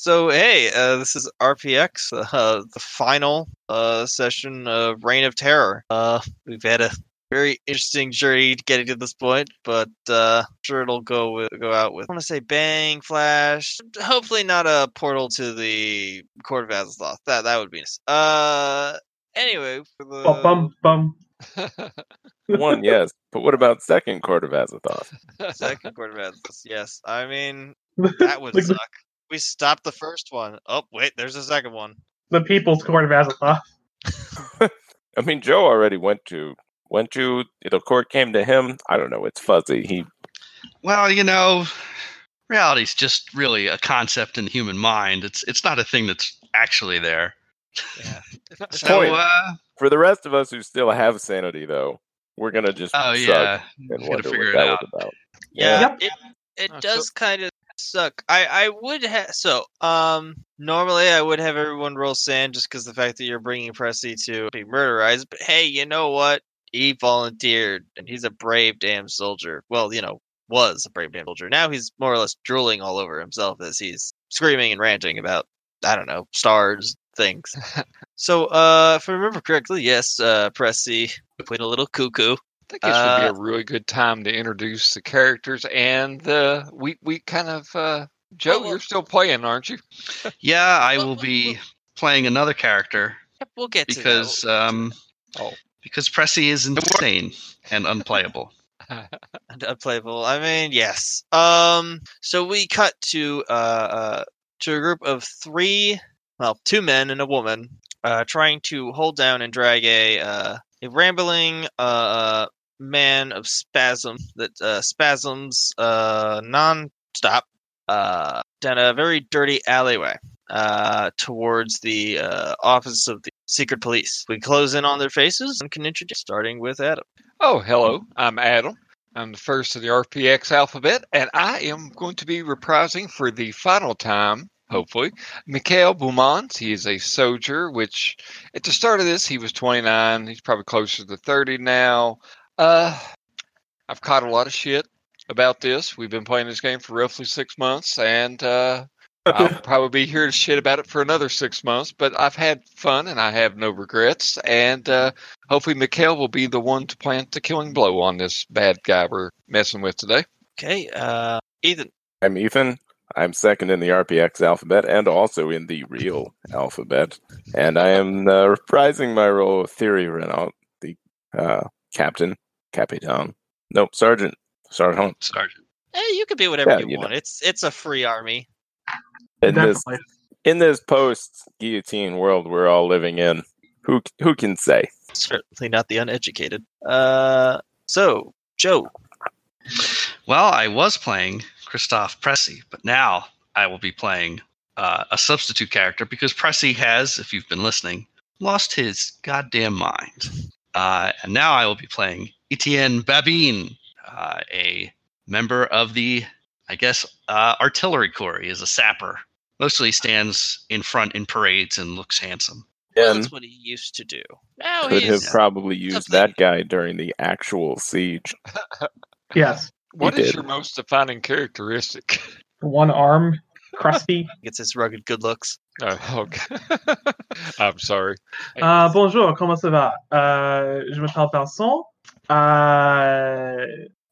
So hey, uh, this is RPX, uh, the final uh, session of Reign of Terror. Uh, we've had a very interesting journey getting to this point, but uh, I'm sure it'll go with, go out with. I want to say bang flash. Hopefully not a portal to the Court of Azathoth. That that would be nice. Uh, anyway, for the Bum bum bum. One, yes. But what about second Court of Azathoth? second Court of Azathoth. Yes, I mean that would Like suck. We stopped the first one. Oh wait, there's a second one. the People's Court of Azathoth. I mean, Joe already went to went to the court came to him. I don't know. It's fuzzy. He Well, you know, reality's just really a concept in the human mind. It's it's not a thing that's actually there. Yeah. So, uh, for the rest of us who still have sanity, though, we're gonna just oh shrug yeah, and gotta wonder what it that out. was about. Yeah, Yep. it it so- does kind of suck. I I would have so um normally I would have everyone roll SAN just because the fact that you're bringing Pressy to be murderized. But hey, you know what? He volunteered, and he's a brave damn soldier. Well, you know, was a brave damn soldier. Now he's more or less drooling all over himself as he's screaming and ranting about I don't know stars things. so, uh, if I remember correctly, yes, uh, Pressy went a little cuckoo. I think this would be Uh, a really good time to introduce the characters and the we we kind of uh Joe, well- you're still playing, aren't you? Yeah, I Well, will be playing another character Yep, we'll get to because um, Oh. because Pressy is insane and unplayable. and unplayable. I mean, yes. Um, so we cut to uh, uh to a group of three, well, two men and a woman, uh, trying to hold down and drag a uh a rambling uh man of spasm that uh spasms uh non-stop uh down a very dirty alleyway uh towards the uh office of the secret police. We close in on their faces and can introduce starting with Adam. Oh, hello. I'm Adam. I'm the first of the RPX alphabet, and I am going to be reprising for the final time, hopefully, Michel Beaumains. He is a soldier, which at the start of this, he was 29. He's probably closer to 30 now. Uh, I've caught a lot of shit about this. We've been playing this game for roughly six months, and uh, I'll probably be here to shit about it for another six months, but I've had fun and I have no regrets. And uh, hopefully, Michel will be the one to plant the killing blow on this bad guy we're messing with today. Okay, uh, Ethan. I'm Ethan. I'm second in the RPX alphabet and also in the real alphabet. And I am uh, reprising my role of Thierry Renault, the uh, captain, capitan. Nope, sergeant. Sergeant. Sergeant. Eh, you can be whatever Yeah, you, you know. want. It's it's a free army. In this in this post guillotine world we're all living in, who who can say? Certainly not the uneducated. Uh, so Joe. Well, I was playing Christoph Pressy, but now I will be playing uh, a substitute character because Pressy has, if you've been listening, lost his goddamn mind. Uh, and now I will be playing Etienne Babin, uh, a member of the, I guess, uh, artillery corps. He is a sapper. Mostly stands in front in parades and looks handsome. Well, that's what he used to do. Now could have probably used something- that guy during the actual siege. Yes. What You is did. your most defining characteristic? One arm, crusty. gets his rugged good looks. Oh, okay. I'm sorry. Uh, bonjour, comment ça va? Uh, je m'appelle Vincent. Uh,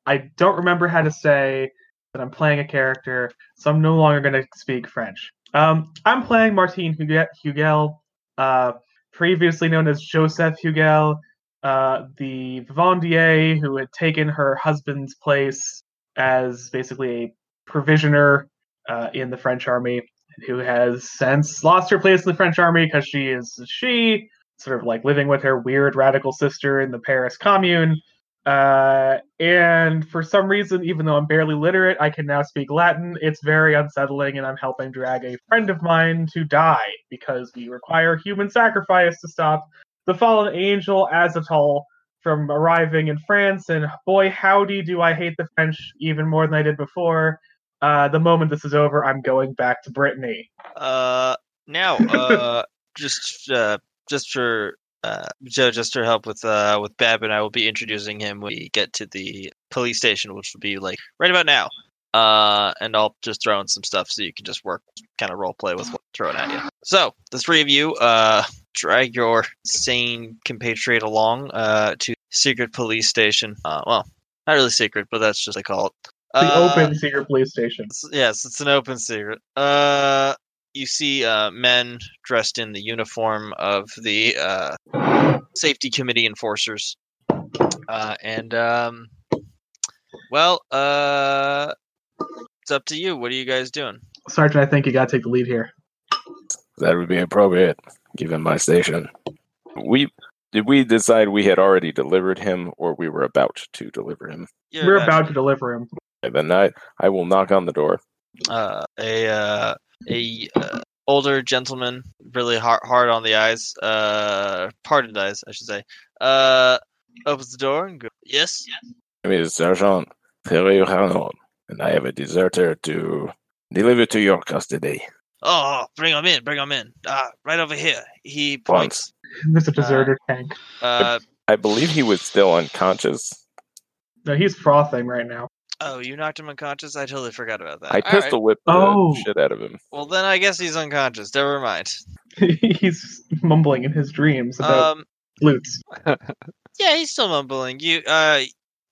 I don't remember how to say that I'm playing a character, so I'm no longer going to speak French. Um, I'm playing Martine Hugue- Hugel, uh, previously known as Joseph Hugel, uh, the Vivandier who had taken her husband's place as basically a provisioner uh, in the French army who has since lost her place in the French army because she is she, sort of like living with her weird radical sister in the Paris Commune. Uh, and for some reason, even though I'm barely literate, I can now speak Latin. It's very unsettling, and I'm helping drag a friend of mine to die because we require human sacrifice to stop the fallen angel Azathoth from arriving in France. And boy, howdy, do I hate the French even more than I did before. Uh, the moment this is over, I'm going back to Brittany. Uh, now, uh, just uh, just for uh, Joe, just to help with uh with Bab and I will be introducing him when we get to the police station, which will be like right about now. Uh, and I'll just throw in some stuff so you can just work, kind of role play with what's thrown at you. So the three of you uh, drag your sane compatriot along uh, to secret police station. Uh, well, not really secret, but that's just what they call it. The Uh, open secret police station. s- Yes, it's an open secret. Uh, you see uh, men dressed in the uniform of the uh, safety committee enforcers, uh, and um, well, uh, it's up to you. What are you guys doing? Sergeant, I think you gotta take the lead here. That would be appropriate, given my station. We did we decide we had already delivered him, or we were about to deliver him? You're We're about to deliver him. And then I I will knock on the door. uh, a uh, a uh, older gentleman, really hard hard on the eyes, uh, parted eyes, I should say. Uh, opens the door and goes, "Yes." My name is Sergeant Thierry Renault, and I have a deserter to deliver to your custody. Oh, bring him in, bring him in. Ah, right over here. He points. There's a deserter tank. Uh, I believe he was still unconscious. No, he's frothing right now. Oh, you knocked him unconscious. I totally forgot about that. I All right. pistol whipped the Oh. shit out of him. Well, then I guess he's unconscious. Never mind. he's mumbling in his dreams about Um, flutes. yeah, he's still mumbling. You, uh,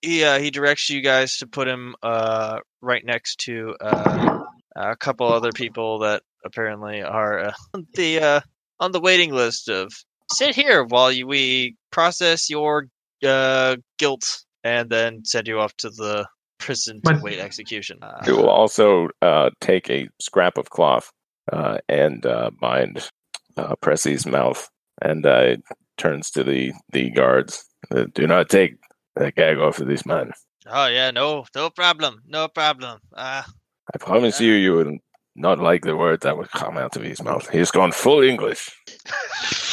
he, uh, he directs you guys to put him, uh, right next to, uh, a couple other people that apparently are uh, on the, uh, on the waiting list of sit here while you, we process your, uh, guilt and then send you off to the prison to But- wait execution. Uh, He will also uh, take a scrap of cloth uh, and uh, bind uh, Pressy's mouth, and uh, turns to the the guards. Do not take the gag off of this man. Oh yeah, no, no problem, no problem. Uh, I promise you, you would not like the words that would come out of his mouth. He's gone full English.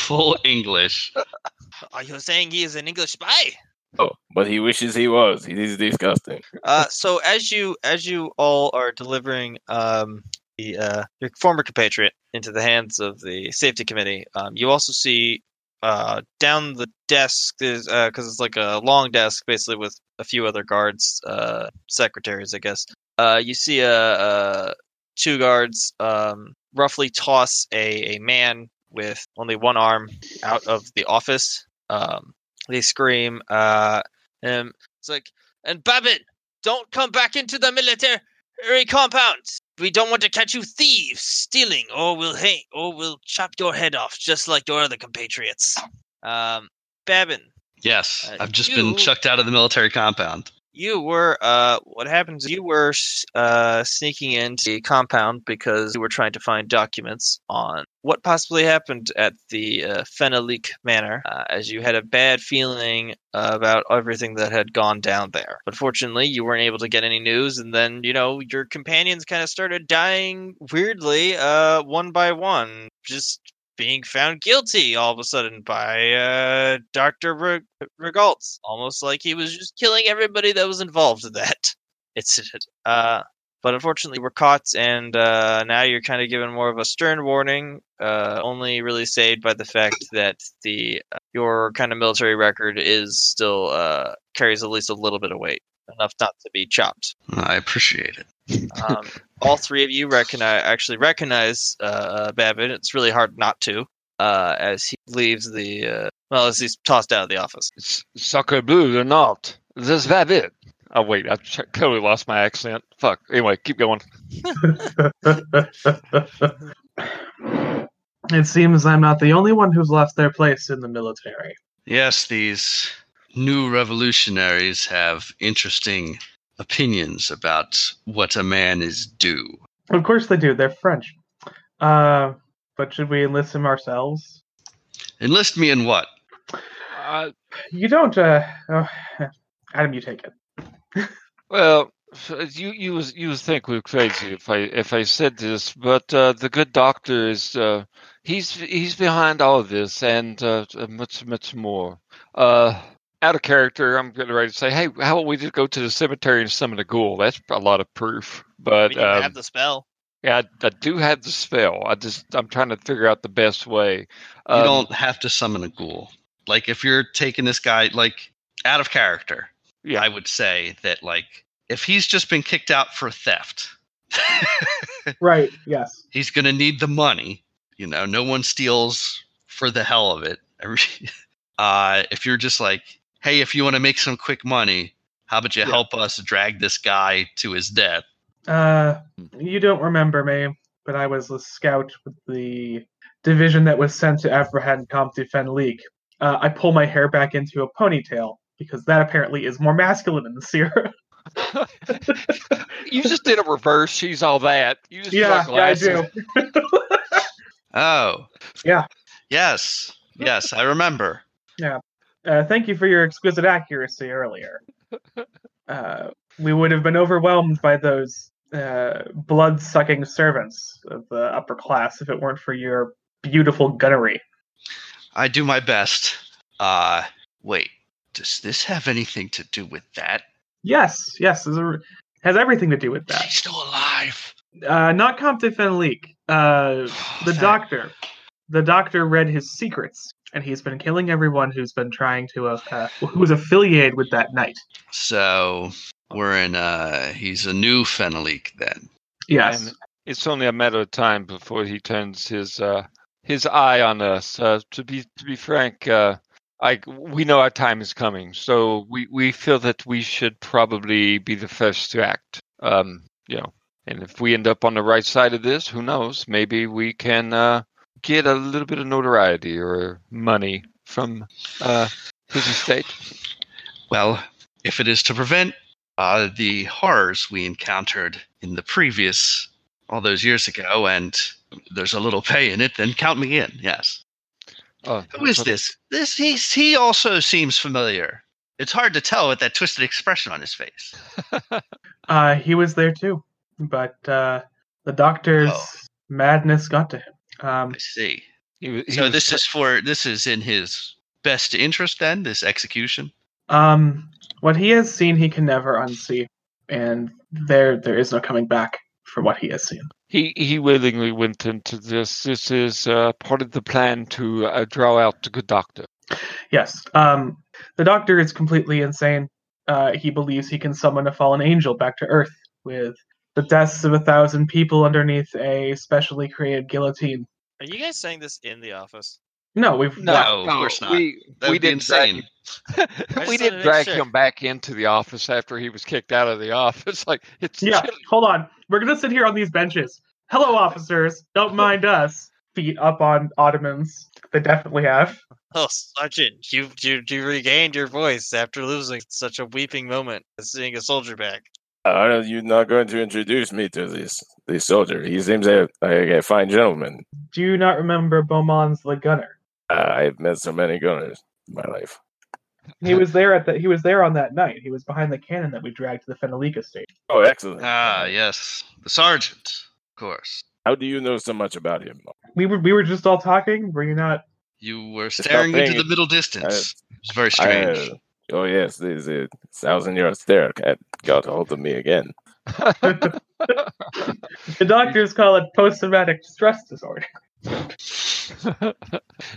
Full English. are you saying he is an English spy? Oh, but he wishes he was. He's disgusting. Uh, so as you as you all are delivering um, the uh, your former compatriot into the hands of the safety committee, um, you also see uh, down the desk is because it's like a long desk, basically with a few other guards, uh, secretaries, I guess. Uh, you see a, a two guards um, roughly toss a, a man with only one arm out of the office. Um, they scream, uh, and it's like, and Babin, don't come back into the military compound. We don't want to catch you thieves stealing, or we'll hang, or we'll chop your head off, just like your other compatriots. Um, Babin, Yes, Uh, I've just you- been chucked out of the military compound. You were uh, what happens? You were uh, sneaking into the compound because you were trying to find documents on what possibly happened at the uh, Manor, uh, as you had a bad feeling about everything that had gone down there. But fortunately, you weren't able to get any news, and then you know your companions kind of started dying weirdly, uh, one by one, just being found guilty all of a sudden by uh, Doctor Reg- Rigault, almost like he was just killing everybody that was involved in that incident. Uh, but unfortunately, we're caught, and uh, now you're kind of given more of a stern warning. Uh, only really saved by the fact that the uh, your kind of military record is still uh, carries at least a little bit of weight, enough not to be chopped. I appreciate it. Um, all three of you recognize actually recognize uh, Babin. It's really hard not to, uh, as he leaves the uh, well, as he's tossed out of the office. S- blue bleu or not, this va it. Oh wait, I totally lost my accent. Fuck. Anyway, keep going. it seems I'm not the only one who's lost their place in the military. Yes, these new revolutionaries have interesting opinions about what a man is due. Of course they do. They're French. Uh, but should we enlist them ourselves? Enlist me in what? Uh, You don't. Uh, oh, Adam, you take it. well, you you was you would think we're crazy if I if I said this, but uh, the good doctor is uh, he's he's behind all of this and uh, much much more. Uh, out of character, I'm getting ready to say, hey, how about we just go to the cemetery and summon a ghoul? That's a lot of proof. But we can um, have the spell. Yeah, I, I do have the spell. I just I'm trying to figure out the best way. You Um, don't have to summon a ghoul. Like if you're taking this guy like out of character, Yeah. I would say that like if he's just been kicked out for theft, Right. Yes. he's going to need the money. You know, no one steals for the hell of it. Uh, if you're just like, hey, if you want to make some quick money, how about you Yeah. help us drag this guy to his death? Uh, you don't remember me, but I was a scout with the division that was sent to Abraham Comte de Fenalik. Uh, I pull my hair back into a ponytail because that apparently is more masculine in the Sierra. you just did a reverse. She's all that. You just yeah, yeah, I do. Oh, Yeah. yes, yes, I remember. Uh, thank you for your exquisite accuracy earlier. Uh, we would have been overwhelmed by those uh, blood-sucking servants of the upper class if it weren't for your beautiful gunnery. I do my best. Uh, wait, does this have anything to do with that? Yes, yes, there's a- has everything to do with that. She's still alive. Uh, not Comte de Fenalik. Uh, the Thank- doctor. The doctor read his secrets, and he's been killing everyone who's been trying to uh, uh, who's affiliated with that knight. So we're in. Uh, he's a new Fenalik then. Yes. And it's only a matter of time before he turns his uh, his eye on us. Uh, to be to be frank, uh, I we know our time is coming, so we, we feel that we should probably be the first to act. Um, you know, and if we end up on the right side of this, who knows? Maybe we can uh, get a little bit of notoriety or money from uh, his estate. Well, if it is to prevent uh, the horrors we encountered in the previous all those years ago, and there's a little pay in it, then count me in. Yes. Uh, Who is this? This he he also seems familiar. It's hard to tell with that twisted expression on his face. Uh, he was there too, but uh, the doctor's Oh. madness got to him. Um, I see. He, wa- he So was this is for this is in his best interest then. This execution. um, what he has seen, he can never unsee, and there there is no coming back for what he has seen. He he willingly went into this. This is uh, part of the plan to uh, draw out the good doctor. Yes. Um, the doctor is completely insane. Uh, he believes he can summon a fallen angel back to Earth with the deaths of a thousand people underneath a specially created guillotine. Are you guys saying this in the office? No, we've No, of course not. We we didn't drag insane. him- we didn't drag sure. him back into the office after he was kicked out of the office. Like it's Yeah, chilly. hold on. We're gonna sit here on these benches. Hello, officers. Don't mind us. Feet up on ottomans. They definitely have. Oh, Sergeant, you, you you regained your voice after losing such a weeping moment as seeing a soldier back. Are you not going to introduce me to this this soldier? He seems a, like a fine gentleman. Do you not remember Beaumains's the gunner? Uh, I've met so many gunners in my life. He was there at the. He was there on that night. He was behind the cannon that we dragged to the Fenalika stage. Oh, excellent. Ah, yes, the sergeant, of course. How do you know so much about him? We were we were just all talking. Were you not? You were staring into the middle distance. It's very strange. I, uh, oh yes, this a thousand yard stare cat got hold of me again. The doctors call it post-traumatic stress disorder.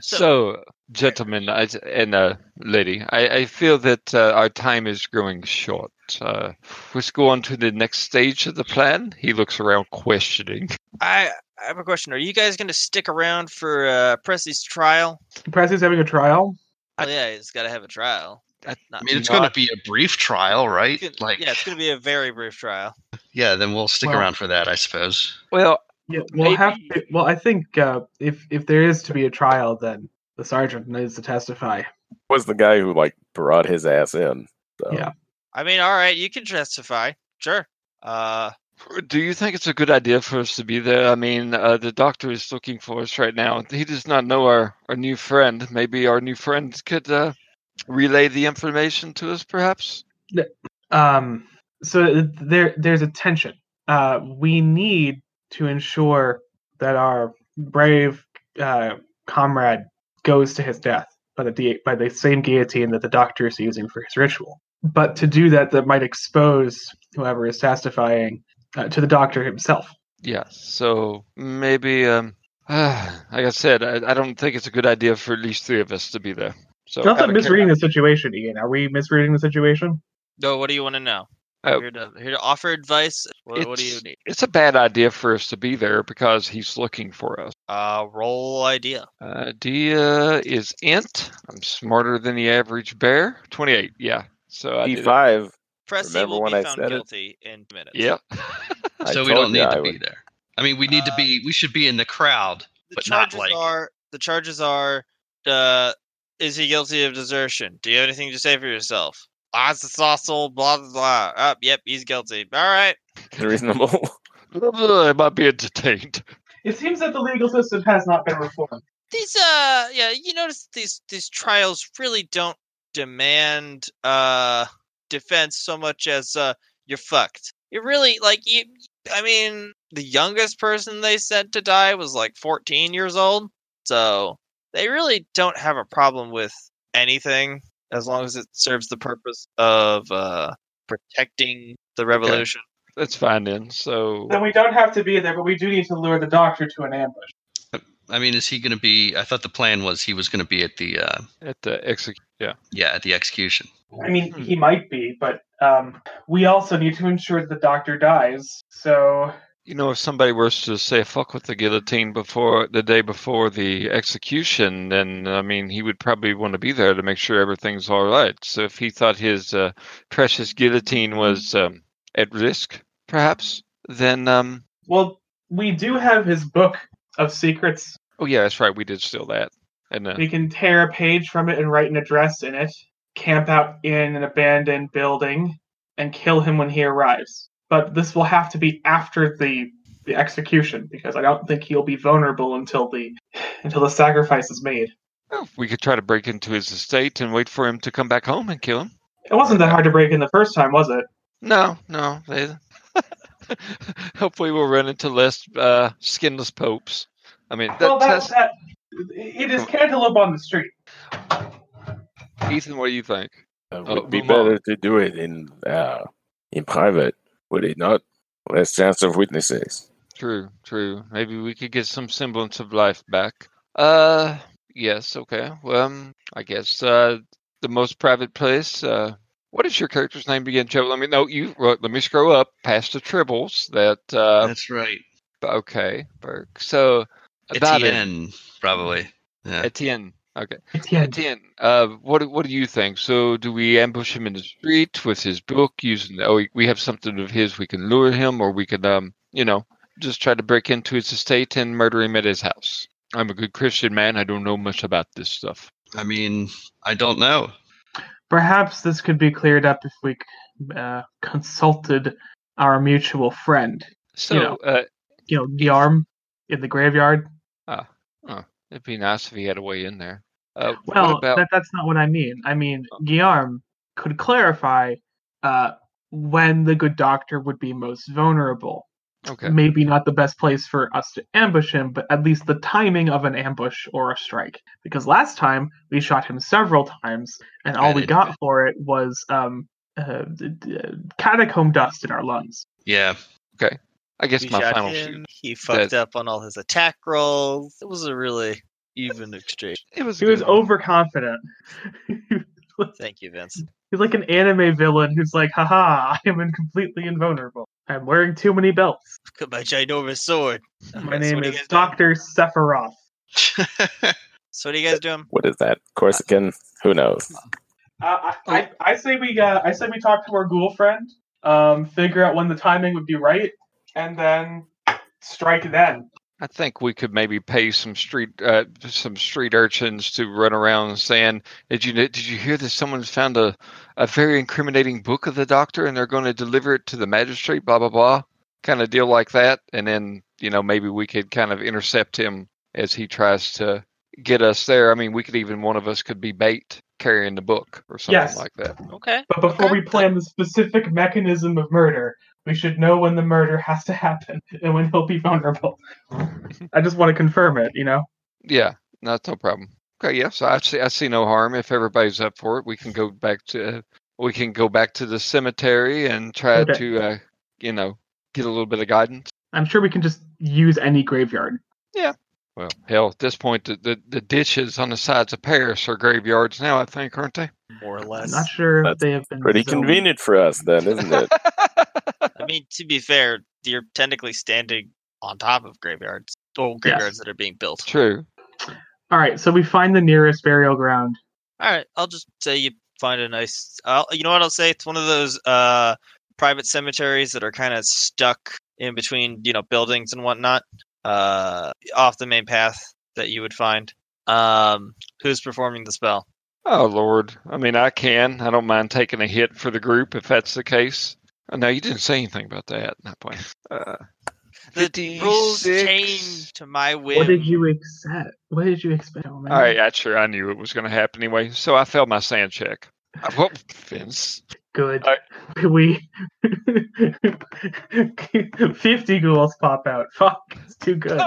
so, gentlemen I, and uh, lady, I, I feel that uh, our time is growing short. Uh, let's go on to the next stage of the plan. He looks around questioning. I I have a question. Are you guys going to stick around for uh, Pressy's trial? Pressy's having a trial. Oh yeah, he's got to have a trial. I- I mean, it's going to be a brief trial, right? It's Like, yeah, it's going to be a very brief trial. yeah, then we'll stick Well- around for that, I suppose. Well, Yeah, we'll have. To, well, I think uh, if if there is to be a trial, then the sergeant needs to testify. Was the guy who like brought his ass in? So. Yeah. I mean, all right, you can testify. Sure. Uh, do you think it's a good idea for us to be there? I mean, uh, the doctor is looking for us right now. He does not know our, our new friend. Maybe our new friend could uh, relay the information to us, perhaps? Um, so there there's a tension. Uh, we need to ensure that our brave uh, comrade goes to his death by the by the same guillotine that the doctor is using for his ritual. But to do that, that might expose whoever is testifying uh, to the doctor himself. Yeah, so maybe, um, like I said, I, I don't think it's a good idea for at least three of us to be there. So Not that misreading the situation, Ian. Are we misreading the situation? no, what do you want to know? I'm Oh. here to here to offer advice. What, what do you It's- need? It's a bad idea for us to be there because he's looking for us. Uh, roll idea. Idea is int. I'm smarter than the average bear. 28. Yeah. So I did it. E5. Pressy Remember will be I found said it? guilty in minutes. Yep. So we don't you need I to be would- there. I mean, we need to Uh, be. We should be in the crowd. The But not charges like- are the charges are. Uh, is he guilty of desertion? Do you have anything to say for yourself? Ah, it's a saucel, blah blah blah. Oh, yep, he's guilty. All right. Reasonable. I might be detained. It seems that the legal system has not been reformed. These uh, yeah, you notice these these trials really don't demand uh defense so much as uh you're fucked. You really like you. I mean, the youngest person they said to die was like 14 years old, so they really don't have a problem with anything as long as it serves the purpose of uh protecting the revolution. That's fine then. So Then we don't have to be there, but we do need to lure the doctor to an ambush. I mean, is he going to be? I thought the plan was he was going to be at the. Uh, at the execution. yeah. yeah, at the execution. I mean, Hmm. he might be, but um, we also need to ensure that the doctor dies. So You know, if somebody was to say "fuck with the guillotine" before the day before the execution, then I mean, he would probably want to be there to make sure everything's all right. So if he thought his uh, precious guillotine was um, at risk, perhaps, then um, Well, we do have his book of secrets. oh yeah, that's right, we did steal that. And uh, We can tear a page from it and write an address in it, camp out in an abandoned building, and kill him when he arrives. But this will have to be after the the execution because I don't think he'll be vulnerable until the until the sacrifice is made. well, we could try to break into his estate and wait for him to come back home and kill him. It wasn't that hard to break in the first time, was it? No, no. They... Hopefully, we'll run into less uh, skinless popes. I mean, that, well, that, that's that it is cantaloupe on the street. Ethan. What do you think? It Oh, would be move on. better to do it in uh, in private, would it not? Less chance of witnesses. True, true. Maybe we could get some semblance of life back. Uh, yes. Okay. Well, um, I guess uh, the most private place. Uh, what is your character's name again, Joe? Let me know. You well, let me scroll up past the tribbles. That uh, That's right. okay, Burke. So about it, Etienne, probably. Yeah. Etienne. Okay. Etienne. Etienne, uh, what what do you think? So, do we ambush him in the street with his book using? Oh, we, we have something of his. We can lure him, or we could, um, you know, just try to break into his estate and murder him at his house. I'm a good Christian man. I don't know much about this stuff. I mean, I don't know. Perhaps this could be cleared up if we uh, consulted our mutual friend, So, You know. uh, you know, Guillaume in the graveyard. Ah, it'd be nice if he had a way in there. Uh, Well, what about? that, that's not what I mean. I mean, Guillaume could clarify uh, when the good doctor would be most vulnerable. Okay. Maybe not the best place for us to ambush him, but at least the timing of an ambush or a strike. Because last time we shot him several times, and all And we it- got for it was um, uh, d- d- catacomb dust in our lungs. Yeah. Okay. I guess We my final him. shoot. He fucked up on all his attack rolls. It was a really even exchange. It was. He was one. overconfident. Thank you, Vince. He's like an anime villain who's like, haha, I am completely invulnerable. I'm wearing too many belts. Look at my ginormous sword. My name what are you is guys doing? Dr. Sephiroth. So what are you guys doing? What is that? Corsican? Who knows? Uh, I, I, I say we uh, I say we talk to our ghoul friend, um, figure out when the timing would be right, and then strike then. I think we could maybe pay some street uh, some street urchins to run around saying, "Did you did you hear that someone's found a, a very incriminating book of the doctor and they're going to deliver it to the magistrate?" Blah blah blah, kind of deal like that, and then you know maybe we could kind of intercept him as he tries to get us there. I mean, we could even one of us could be bait carrying the book or something Yes. like that. Okay. But before Okay. we plan the specific mechanism of murder, we should know when the murder has to happen and when he'll be vulnerable. I just want to confirm it, you know. Yeah, that's no problem. Okay, yeah, so I see I see no harm if everybody's up for it. We can go back to we can go back to the cemetery and try Okay. to uh, you know get a little bit of guidance. I'm sure we can just use any graveyard. Yeah. Well, hell, at this point, the, the, the ditches on the sides of Paris are graveyards now. I think, aren't they? More or I'm less. not sure if That's they have been Pretty zoned. convenient for us, then, isn't it? I mean, to be fair, you're technically standing on top of graveyards, or graveyards that are being built. True. All right, so we find the nearest burial ground. All right, I'll just say you find a nice. I'll, you know what I'll say? It's one of those uh, private cemeteries that are kind of stuck in between, you know, buildings and whatnot, uh, off the main path that you would find. Um, who's performing the spell? Oh Lord. I mean, I can. I don't mind taking a hit for the group if that's the case. Oh, no, you didn't say anything about that. Not point. Uh, The rules 56. change to my whim. What did you accept? What did you expect? Oh, all right, yeah, sure. I knew it was going to happen anyway, so I failed my SAN check. Well, Vince. Good. All We fifty ghouls pop out. Fuck, it's too good.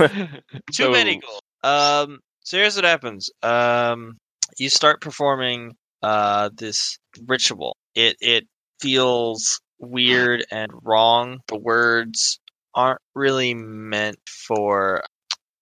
Too So- many goals. Um, so here's what happens. Um, you start performing uh this ritual. It it feels weird and wrong. The words aren't really meant for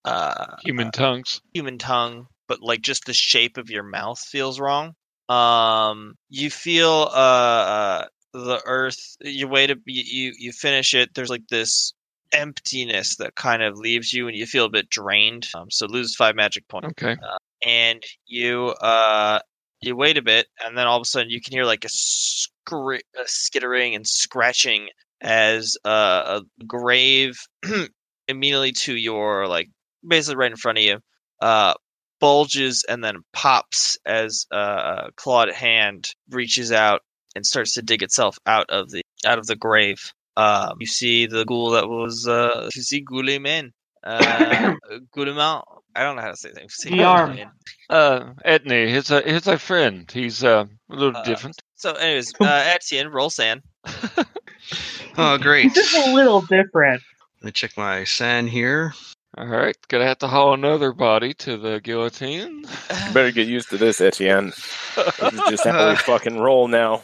uh Human tongues. human tongue, but like just the shape of your mouth feels wrong. Um, you feel uh, uh the earth. You wait a you you you finish it. There's like this emptiness that kind of leaves you, and you feel a bit drained. Um, so lose five magic points, Okay. and you uh you wait a bit, and then all of a sudden you can hear like a, scr- a skittering and scratching as uh, a grave immediately to your like basically right in front of you uh bulges and then pops as uh, a clawed hand reaches out and starts to dig itself out of the out of the grave. Um you see the ghoul that was uh you see Guliman uh Guliman I don't know how to say things The arm. Uh, Etney, he's a he's a friend. He's uh, a little Uh, different. so anyways uh Etienne roll SAN Oh, great. Just a little different. Let me check my SAN here. All right, gonna have to haul another body to the guillotine. Better get used to this, Etienne. This is just how we fucking roll now.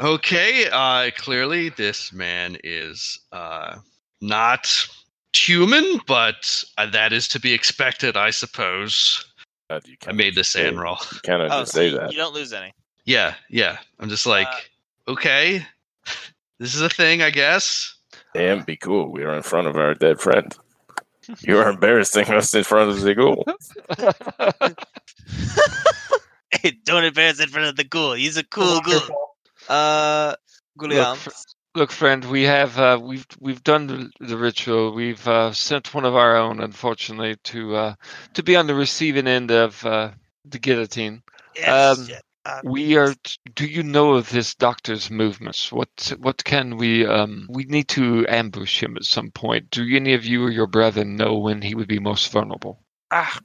Okay, uh, clearly this man is uh, not human, but uh, that is to be expected, I suppose. God, you I made the say- SAN roll. You cannot oh just so say you, that. you don't lose any Yeah, yeah. I'm just like, Uh, okay, this is a thing, I guess. Damn, be cool. We are in front of our dead friend. You are embarrassing us in front of the ghoul. Hey, don't embarrass in front of the ghoul. He's a cool ghoul. Uh, Guliam. Look, friend, we have uh, we've we've done the, the ritual. We've uh, sent one of our own, unfortunately, to uh, to be on the receiving end of uh, the guillotine. Yes, um. Uh, We are. Do you know of this doctor's movements? What what can we? Um, we need to ambush him at some point. Do any of you or your brethren know when he would be most vulnerable? ah,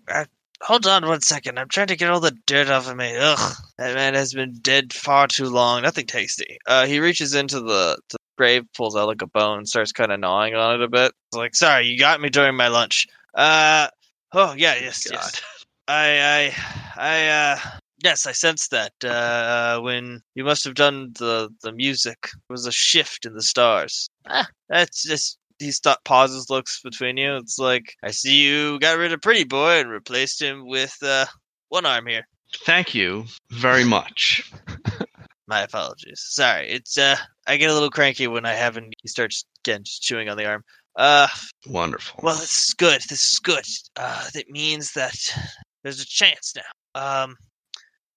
hold on one second. I'm trying to get all the dirt off of me. Ugh, that man has been dead far too long. Nothing tasty. Uh, he reaches into the, the grave, pulls out like a bone, starts kind of gnawing on it a bit. He's like, sorry, you got me during my lunch. Uh, oh yeah, yes, yes. I, I, I, uh, yes, I sensed that. Uh, when you must have done the the music, there was a shift in the stars. Ah, that's just. He stop pauses, looks between you. It's like I see you got rid of Pretty Boy and replaced him with uh, one arm here. Thank you very much. My apologies. Sorry, it's uh, I get a little cranky when I haven't. He starts again just chewing on the arm. Uh, Wonderful. well, this is good. This is good. Uh, that means that there's a chance now. Um,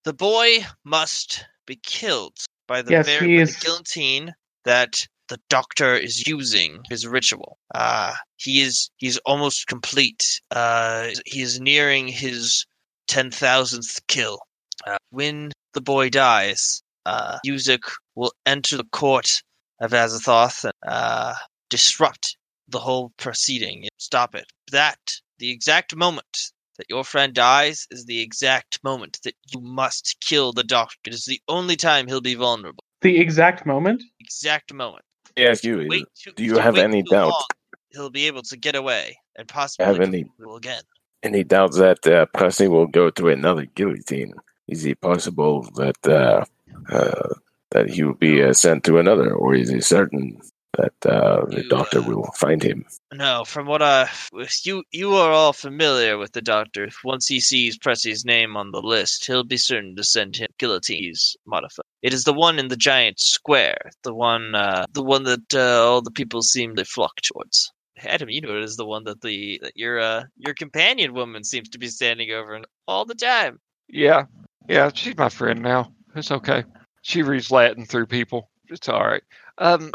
the boy must be killed by the Yes, very by the guillotine that the doctor is using his ritual. Uh, he is he's almost complete. Uh, he is nearing his ten thousandth kill. Uh, when the boy dies, uh, Yuzik will enter the court of Azathoth and uh, disrupt the whole proceeding. Stop it. That the exact moment that your friend dies is the exact moment that you must kill the doctor. It is the only time he'll be vulnerable. The exact moment. Exact moment. Yes, you. Too, do you have any doubt? long, he'll be able to get away and possibly Have any- again. Any doubt that uh, Percy will go to another guillotine? Is it possible that uh, uh, that he will be uh, sent to another, or is it certain that uh, the You, doctor uh, will find him. No, from what I you you are all familiar with the doctor. Once he sees Pressy's name on the list, he'll be certain to send him guillotines modified. It is the one in the giant square, the one uh, the one that uh, all the people seem to flock towards. Adam, you know it is the one that the that your uh, your companion woman seems to be standing over all the time. Yeah, yeah, she's my friend now. It's okay. She reads Latin through people. It's all right. Um,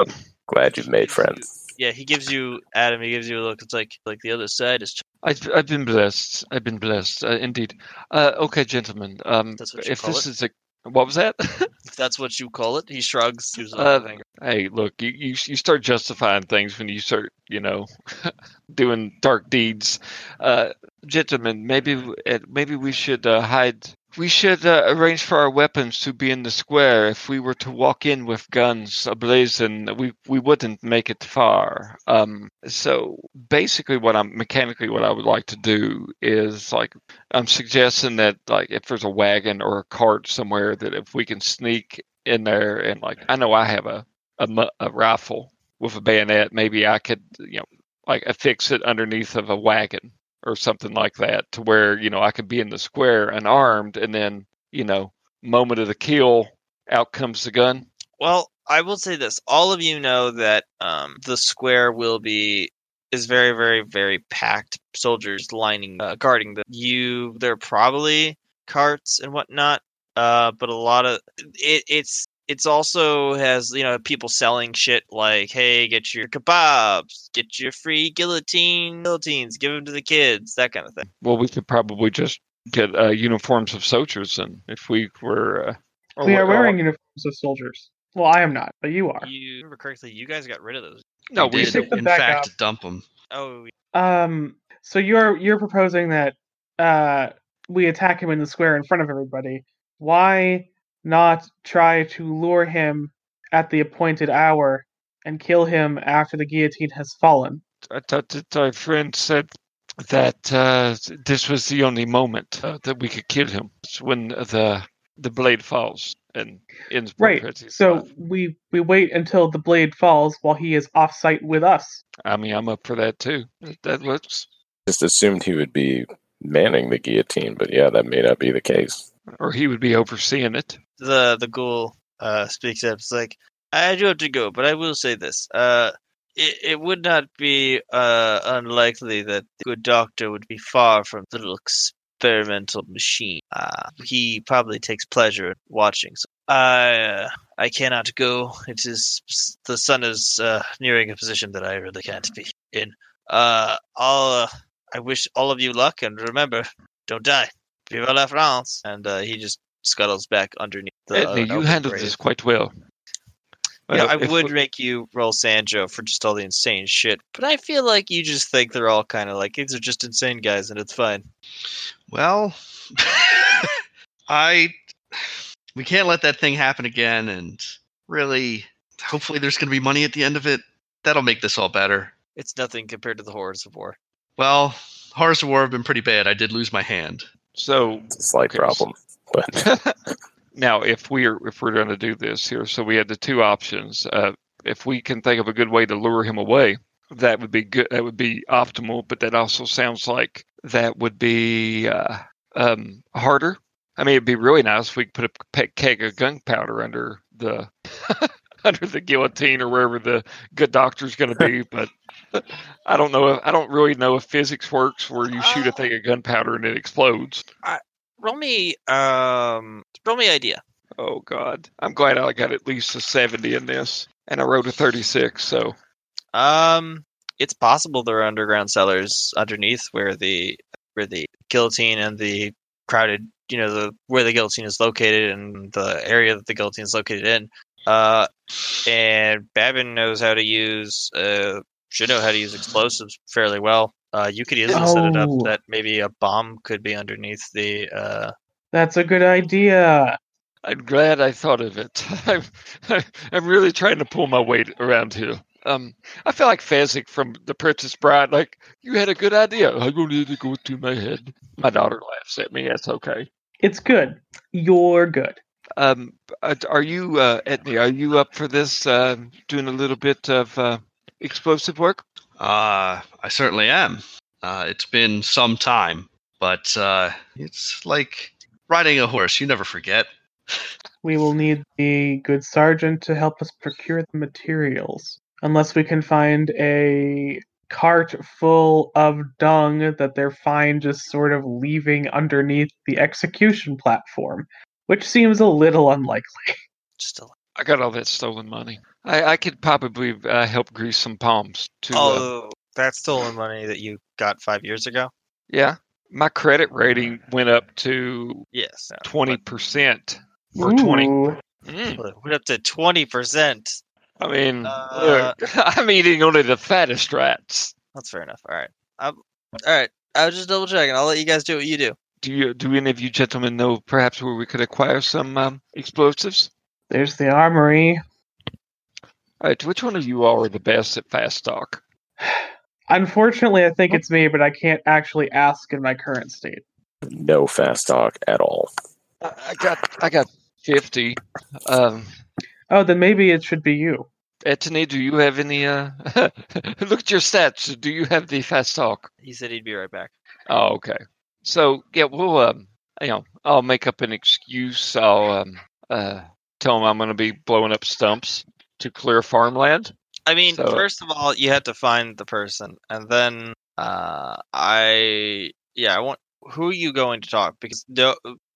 Glad you've made friends. Yeah, he gives you Adam. He gives you a look. It's like like the other side is. I've, I've been blessed. I've been blessed, uh, indeed. Uh, okay, gentlemen. Um, That's what you if call this it? is a what was that? If that's what you call it, he shrugs. Uh, hey, look, you, you you start justifying things when you start, you know, doing dark deeds. Uh, gentlemen, maybe maybe we should uh, hide. We should uh, arrange for our weapons to be in the square. If we were to walk in with guns ablazing, we we wouldn't make it far. Um, so basically, what I'm mechanically what I would like to do is like I'm suggesting that like if there's a wagon or a cart somewhere that if we can sneak in there and like I know I have a a, a rifle with a bayonet, maybe I could you know like affix it underneath of a wagon or something like that to where you know I could be in the square unarmed and then you know moment of the kill out comes the gun. Well, I will say this: all of you know that um, the square will be is very, very, very packed. Soldiers lining, uh, guarding the you. There are probably carts and whatnot, uh, but a lot of it, it's it's also has you know people selling shit like, hey, get your kebabs, get your free guillotine guillotines, give them to the kids, that kind of thing. Well, we could probably just get uh, uniforms of soldiers and if we were. Uh, we are or- wearing uniforms of soldiers. Well, I am not, but you are. You remember correctly? You guys got rid of those. No, We we did, them in back fact, up. dump them. Oh, Um, so you're you're proposing that uh we attack him in the square in front of everybody. Why not try to lure him at the appointed hour and kill him after the guillotine has fallen? I thought that our friend said that uh, this was the only moment uh, that we could kill him. It's when the the blade falls and ends. Right. Pretty's So life. we we wait until the blade falls while he is off site with us. I mean, I'm up for that too. That works. Just assumed he would be manning the guillotine, but yeah, that may not be the case. Or he would be overseeing it. the the ghoul uh, speaks up. It's like I do have to go, but I will say this: uh, it it would not be uh, unlikely that the good doctor would be far from the little experimental machine. Uh, he probably takes pleasure in watching. So I uh, I cannot go. It is the sun is uh, nearing a position that I really can't be in. Uh, I'll. I wish all of you luck, and remember, don't die. Vive la France! And uh, he just scuttles back underneath the. Edney, an you handled grave. this quite well. You know, Uh, I would we- make you roll Sanjo for just all the insane shit, but I feel like you just think they're all kind of like these are just insane guys, and it's fine. Well, I we can't let that thing happen again, and really, hopefully, there's going to be money at the end of it. That'll make this all better. It's nothing compared to the horrors of war. Well, Horrors of War have been pretty bad. I did lose my hand. So It's a slight Okay, problem. But now, if we're if we're going to do this here, so we had the two options. Uh, if we can think of a good way to lure him away, that would be good. That would be optimal. But that also sounds like that would be uh, um, harder. I mean, it'd be really nice if we could put a pe- keg of gunpowder under the under the guillotine or wherever the good doctor's going to be. But I don't know. If, I don't really know if physics works where you shoot a Uh, thing of gunpowder and it explodes. Roll me, um, roll me idea. Oh God, I'm glad I got at least a seventy in this, and I wrote a thirty-six. So Um, it's possible there are underground cellars underneath where the where the guillotine and the crowded, you know, the where the guillotine is located and the area that the guillotine is located in. Uh, and Babin knows how to use, uh, should know how to use explosives fairly well. Uh, you could easily set it up Oh. that maybe a bomb could be underneath the. Uh, That's a good idea. I'm glad I thought of it. I'm, I'm really trying to pull my weight around here. Um, I feel like Fezzik from The Princess Bride. Like you had a good idea. I don't need to go through my head. My daughter laughs at me. That's okay. It's good. You're good. Um, uh, are you, uh, Etney, are you up for this, uh, doing a little bit of uh, explosive work? Uh, I certainly am. Uh, it's been some time, but uh, it's like riding a horse. You never forget. We will need the good sergeant to help us procure the materials. Unless we can find a cart full of dung that they're fine just sort of leaving underneath the execution platform, which seems a little unlikely. Still. I got all that stolen money. I, I could probably uh, help grease some palms to. Uh, Oh, that's stolen money that you got five years ago. yeah, my credit rating went up to Yes. twenty percent or twenty. Ooh. Mm, but Went up to twenty percent. I mean, Uh, look, I'm eating only the fattest rats. That's fair enough. All right. Um, all right. I was just double checking. I'll let you guys do what you do. Do you? Do any of you gentlemen know perhaps where we could acquire some um, explosives? There's the armory. All right, which one of you all are the best at fast talk? Unfortunately, I think it's me, but I can't actually ask in my current state. No fast talk at all. I I got, I got fifty. Um, Oh, then maybe it should be you. Etienne, do you have any? Uh, look at your stats. Do you have the fast talk? He said he'd be right back. Oh, okay. So yeah, we'll um, you know, I'll make up an excuse. I'll um, uh, tell them I'm going to be blowing up stumps to clear farmland. I mean, So- first of all, you had to find the person, and then uh, I yeah, I want who are you going to talk because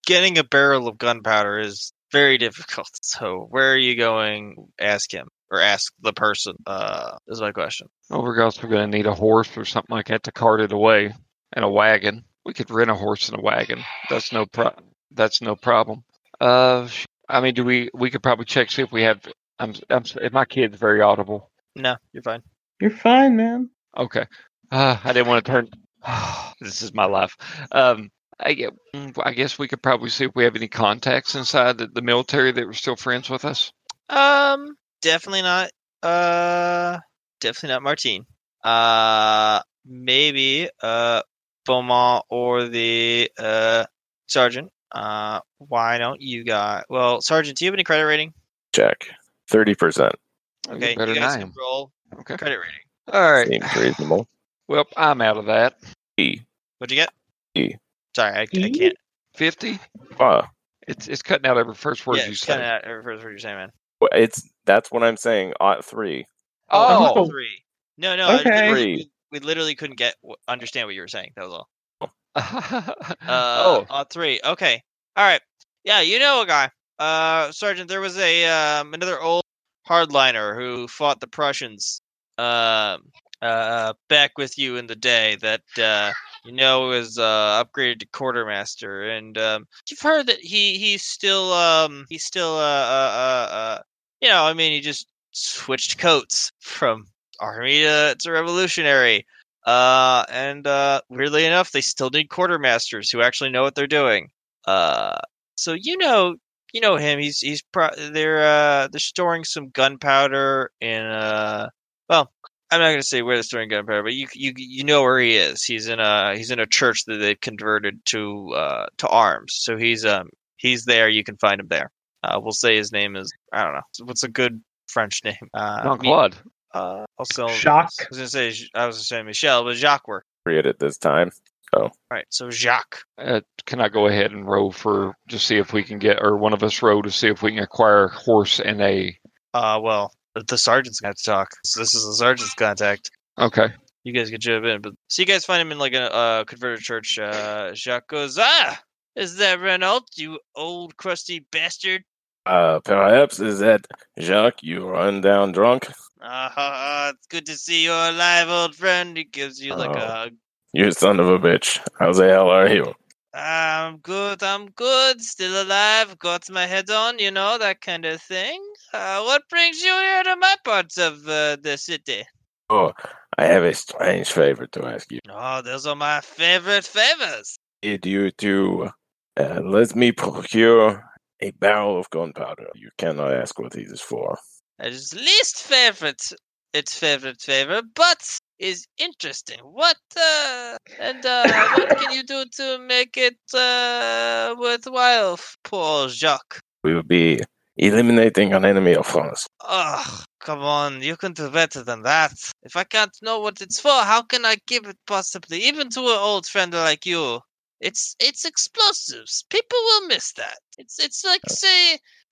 getting a barrel of gunpowder is very difficult. So where are you going? Ask him or ask the person. Uh, is my question. Oh, we're going to need a horse or something like that to cart it away, and a wagon. We could rent a horse and a wagon. That's no pro. That's no problem. Uh, I mean, do we? We could probably check see if we have. I'm. I'm. If my kid's very audible. No, you're fine. You're fine, man. Okay. Uh, I didn't want to turn. this is my life. Um, I, get- I guess we could probably see if we have any contacts inside the, the military that were still friends with us. Um, definitely not. Uh, definitely not Martine. Uh, maybe uh Beaumains or the uh sergeant. Uh, why don't you guys? Well, sergeant, do you have any credit rating? Check. Thirty percent Okay, better you than guys I can roll Okay. credit rating. All right. seems reasonable. Well, I'm out of that. E. What'd you get? E. Sorry, I, I can't. Fifty. Ah, It's it's cutting out every first word yeah, you it's say. kind of out first what you're saying, man. well, it's that's what I'm saying. Ought three. Oh, Oh. three. No, no. Okay. literally- Three. We, literally couldn't get understand what you were saying. That was all. Uh, oh, uh, three. Okay. All right. Yeah, you know a guy. Uh, Sergeant, there was a um, another old hardliner who fought the Prussians. Um, uh, back with you in the day that uh, you know was uh, upgraded to quartermaster, and um, you've heard that he he's still um he's still uh, uh uh uh you know I mean he just switched coats from army it's a revolutionary. Uh, and uh, weirdly enough, they still need quartermasters who actually know what they're doing. Uh, so you know, you know him. He's he's pro- they're uh they're storing some gunpowder in uh well. I'm not going to say where they're storing gunpowder, but you you you know where he is. He's in a he's in a church that they've converted to uh to arms. So he's um he's there. You can find him there. Uh, we'll say his name is I don't know what's a good French name. Uh, Jean Claude. Uh, also, Jacques. I was gonna say I was gonna say Michel, but Jacques were Create it this time. right. So Jacques. Uh, can I go ahead and row for just see if we can get, or one of us row to see if we can acquire a horse and a. Uh, well, the sergeant's gonna have to talk. So this is the sergeant's contact. Okay. You guys can jump in, but so you guys find him in like a uh, converted church. Uh, Jacques goes, "Ah, is that Renault? You old crusty bastard! Uh, perhaps is that Jacques? You run down drunk. Ah, it's good to see you're alive, old friend." He gives you like a Oh. hug. You son of a bitch. How the hell are you? I'm good. I'm good. Still alive. Got my head on. You know that kind of thing. Uh, what brings you here to my parts of uh, the city? Oh, I have a strange favor to ask you. Oh, those are my favorite favors. Need you to uh, let me procure a barrel of gunpowder. You cannot ask what this is for. That is least favorite. Its favorite favor, but is interesting. What uh, and uh, what can you do to make it uh, worthwhile, poor Jacques? We will be eliminating an enemy of France. Ugh, come on, you can do better than that. If I can't know what it's for, how can I give it possibly, even to an old friend like you? It's it's explosives. People will miss that. It's it's like Uh.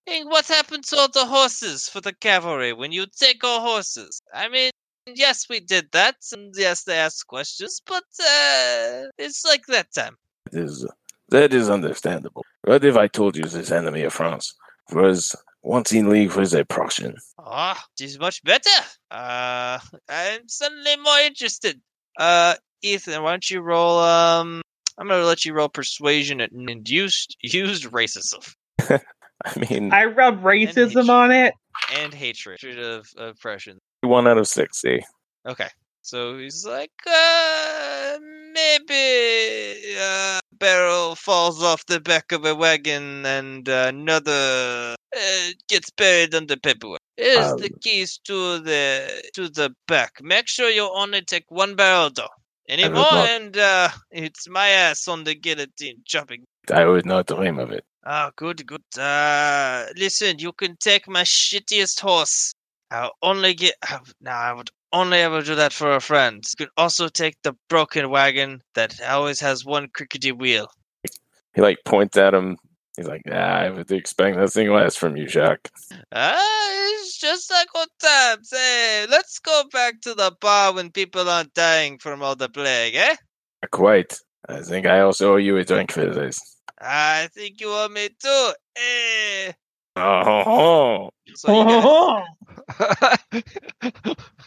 Saying what happened to all the horses for the cavalry when you take our horses. I mean, yes, we did that, and yes, they asked questions, but uh, it's like that time. That is, that is understandable. What if I told you this enemy of France was once in league with a Prussian? Ah, this is much better. Uh, I'm suddenly more interested. Uh, Ethan, why don't you roll? Um, I'm gonna let you roll persuasion and induced used racism I mean, I rub racism on it. and hatred of oppression. one out of sixty. Okay, so he's like, uh, maybe a barrel falls off the back of a wagon and uh, another uh, gets buried under paperwork. Here's the Um, keys to the to the back. Make sure you only take one barrel though. Any more, not. and uh, it's my ass on the guillotine chopping. I would not dream of it. Ah, good, good. Uh, listen, you can take my shittiest horse. I'll only get. uh, Now, I would only ever do that for a friend. You can also take the broken wagon that always has one crickety wheel. He like points at him. He's like, ah, I would expect nothing less from you, Jacques. Ah, it's just like old times. Hey, let's go back to the bar when people aren't dying from all the plague, eh? Quite. I think I also owe you a drink for this. I think you want me too. Eh. Oh, So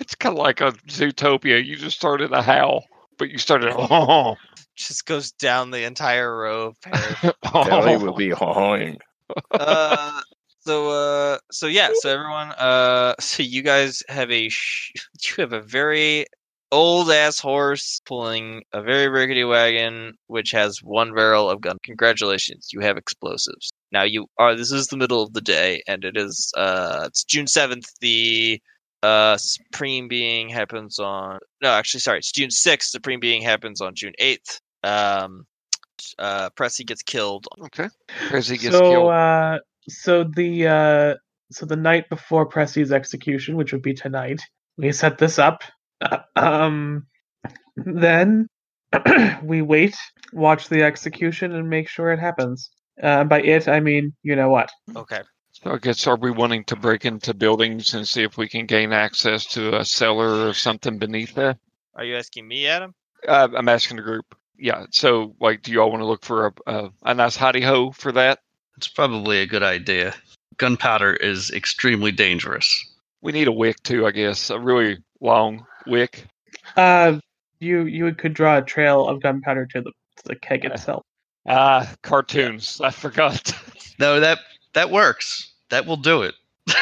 it's kind of like a Zootopia. You just started a howl, but you started. Oh, just goes down the entire row of pears. Kelly will be hawing. uh, so uh, so yeah, so everyone, uh, so you guys have a sh- you have a very old ass horse pulling a very rickety wagon, which has one barrel of gun. Congratulations, you have explosives. Now you are. This is the middle of the day, and it is uh, it's June seventh. The uh supreme being happens on no actually sorry it's june 6th supreme being happens on june 8th um uh pressy gets killed okay. As he gets so killed. uh so the uh so the night before Pressy's execution, which would be tonight, we set this up. Uh, um then we wait, watch the execution and make sure it happens. Uh, by it I mean, you know what. okay So I guess are we wanting to break into buildings and see if we can gain access to a cellar or something beneath there? Are you asking me, Adam? Uh, I'm asking the group. Yeah. So, like, do you all want to look for a a, a nice hidey ho for that? It's probably a good idea. Gunpowder is extremely dangerous. We need a wick too, I guess. A really long wick. Uh you you could draw a trail of gunpowder to the to the keg Uh, itself. Ah, cartoons. I forgot. No, that that works. That will do it.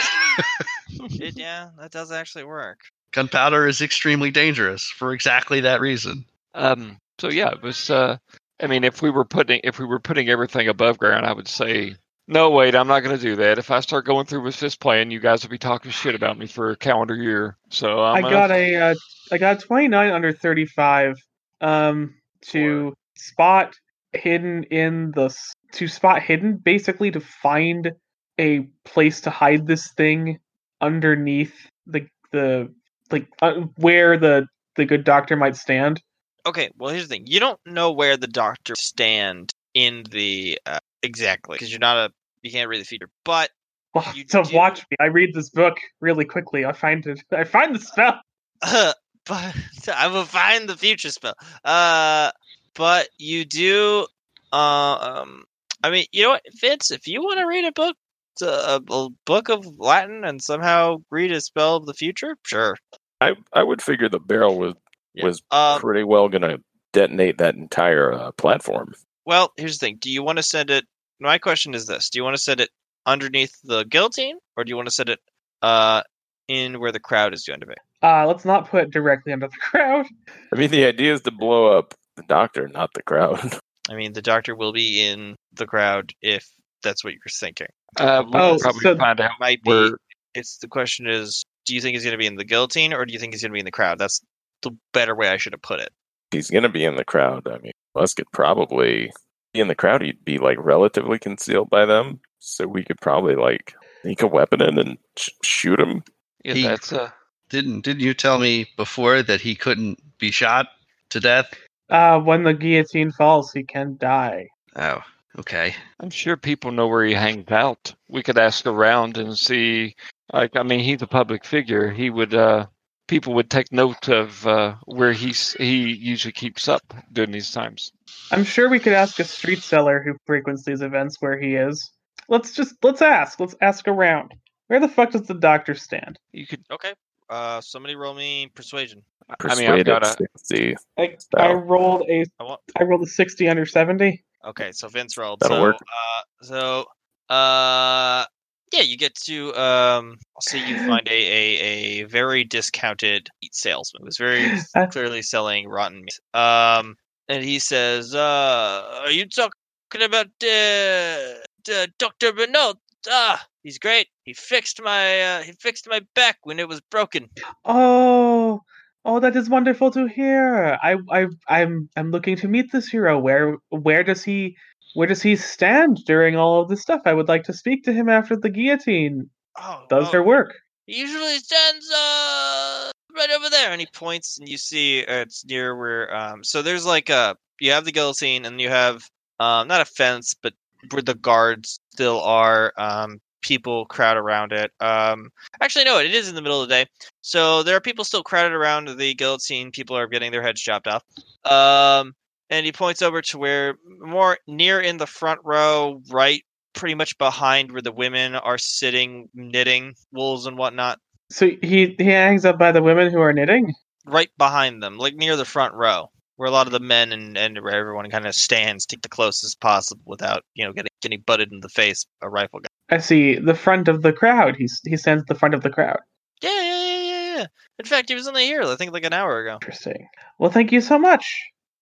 It, yeah, that does actually work. Gunpowder is extremely dangerous for exactly that reason. Um. So yeah, it was. Uh, I mean, if we were putting if we were putting everything above ground, I would say no. Wait, I'm not going to do that. If I start going through with this plan, you guys will be talking shit about me for a calendar year. So I'm I gonna- got a uh, I got 29 under 35 um to spot hidden in the to spot hidden basically to find a place to hide this thing underneath the the like uh, where the the good doctor might stand. Okay, well here's the thing: you don't know where the doctor stand in the uh, exactly because you're not a you can't read the future. But Well, You so do- watch me. I read this book really quickly. I find it. I find the spell. but I will find the future spell. Uh, but you do. Uh, um, I mean, you know what, Vince? If you want to read a book, a, a book of Latin, and somehow read a spell of the future, sure. I I would figure the barrel was Yeah. was Uh, pretty well going to detonate that entire uh, platform. Well, here's the thing. Do you want to send it? My question is this: Do you want to set it underneath the guillotine, or do you want to set it uh in where the crowd is going to be? Uh, let's not put directly under the crowd. I mean, the idea is to blow up the doctor, not the crowd. I mean, the doctor will be in the crowd if that's what you're thinking. Uh, we Oh, probably so- find out Might be. It's the question is: Do you think he's going to be in the guillotine, or do you think he's going to be in the crowd? That's the better way I should have put it. He's going to be in the crowd. I mean, Musk could probably be in the crowd. He'd be like relatively concealed by them. so we could probably like sneak a weapon in and sh- shoot him. Yeah, He- that's uh, Didn't didn't you tell me before that he couldn't be shot to death? Uh, when the guillotine falls, he can die. Oh, okay. I'm sure people know where he hangs out. We could ask around and see. Like, I mean, he's a public figure. He would. uh People would take note of uh, where he's he usually keeps up during these times. I'm sure we could ask a street seller who frequents these events where he is. Let's just let's ask. Let's ask around. Where the fuck does the doctor stand? You could. Okay. Uh, somebody roll me persuasion. I mean, I've got a. 60. I, So- I rolled a I want. I rolled a sixty under seventy. Okay, so Vince rolled. That'll so, work. Uh, so, uh, yeah, you get to um. You find a a, a very discounted meat salesman who's very clearly selling rotten meat. Um, and he says, "Uh, are you talking about uh, Doctor Bernard? Ah, he's great. He fixed my uh, he fixed my back when it was broken. Oh, oh, that is wonderful to hear. I, I, I'm, I'm looking to meet this hero. Where, where does he, where does he stand during all of this stuff? I would like to speak to him after the guillotine Oh, does oh, her work. He usually stands uh right over there, and he points, and you see uh, it's near where um. So there's like a you have the guillotine, and you have um not a fence, but where the guards still are. Um, people crowd around it. Um, actually, no, it is in the middle of the day, so there are people still crowded around the guillotine. People are getting their heads chopped off. Um, and he points over to where more near in the front row, right pretty much behind where the women are sitting knitting wools and whatnot So he, he hangs up by the women who are knitting. right behind them like near the front row where a lot of the men and, and where everyone kind of stands to get the closest possible without you know getting getting butted in the face a rifle guy. I see the front of the crowd. He's, he stands at the front of the crowd. yeah yeah yeah yeah yeah in fact he was only here i think like an hour ago Interesting. Well, thank you so much.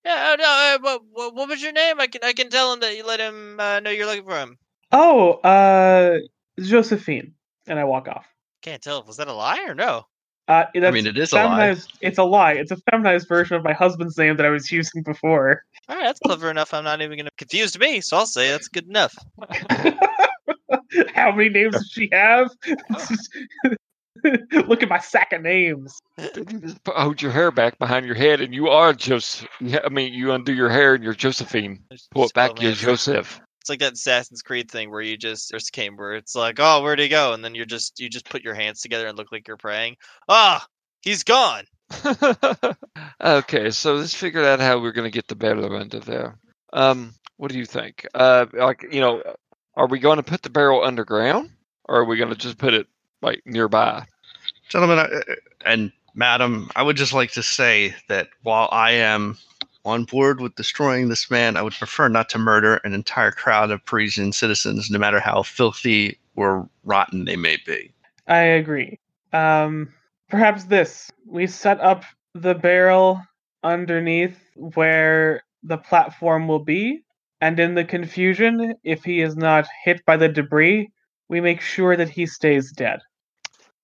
Yeah oh, no uh, what, what, what was your name i can i can tell him that you let him uh, know you're looking for him Oh, uh, Josephine. And I walk off. can't tell was that a lie or no Uh, I mean, it is a lie. It's a lie. It's a feminized version of my husband's name that I was using before. all right that's clever enough i'm not even gonna confused me so i'll say that's good enough How many names does she have? Look at my sack of names. Just hold your hair back behind your head, and you are Joseph. I mean, you undo your hair, and you're Josephine. Pull it back, you're. Joseph. It's like that Assassin's Creed thing where you just first came where it's like, oh, where'd he go? And then you're just you just put your hands together and look like you're praying. Ah, he's gone. okay, so let's figure out how we're going to get the barrel under there. Um, what do you think? Uh, like, you know, are we going to put the barrel underground, or are we going to just put it like nearby? Gentlemen I, and madam, I would just like to say that while I am on board with destroying this man, I would prefer not to murder an entire crowd of Parisian citizens, no matter how filthy or rotten they may be. I agree. Um, perhaps this: we set up the barrel underneath where the platform will be, and in the confusion, if he is not hit by the debris, we make sure that he stays dead.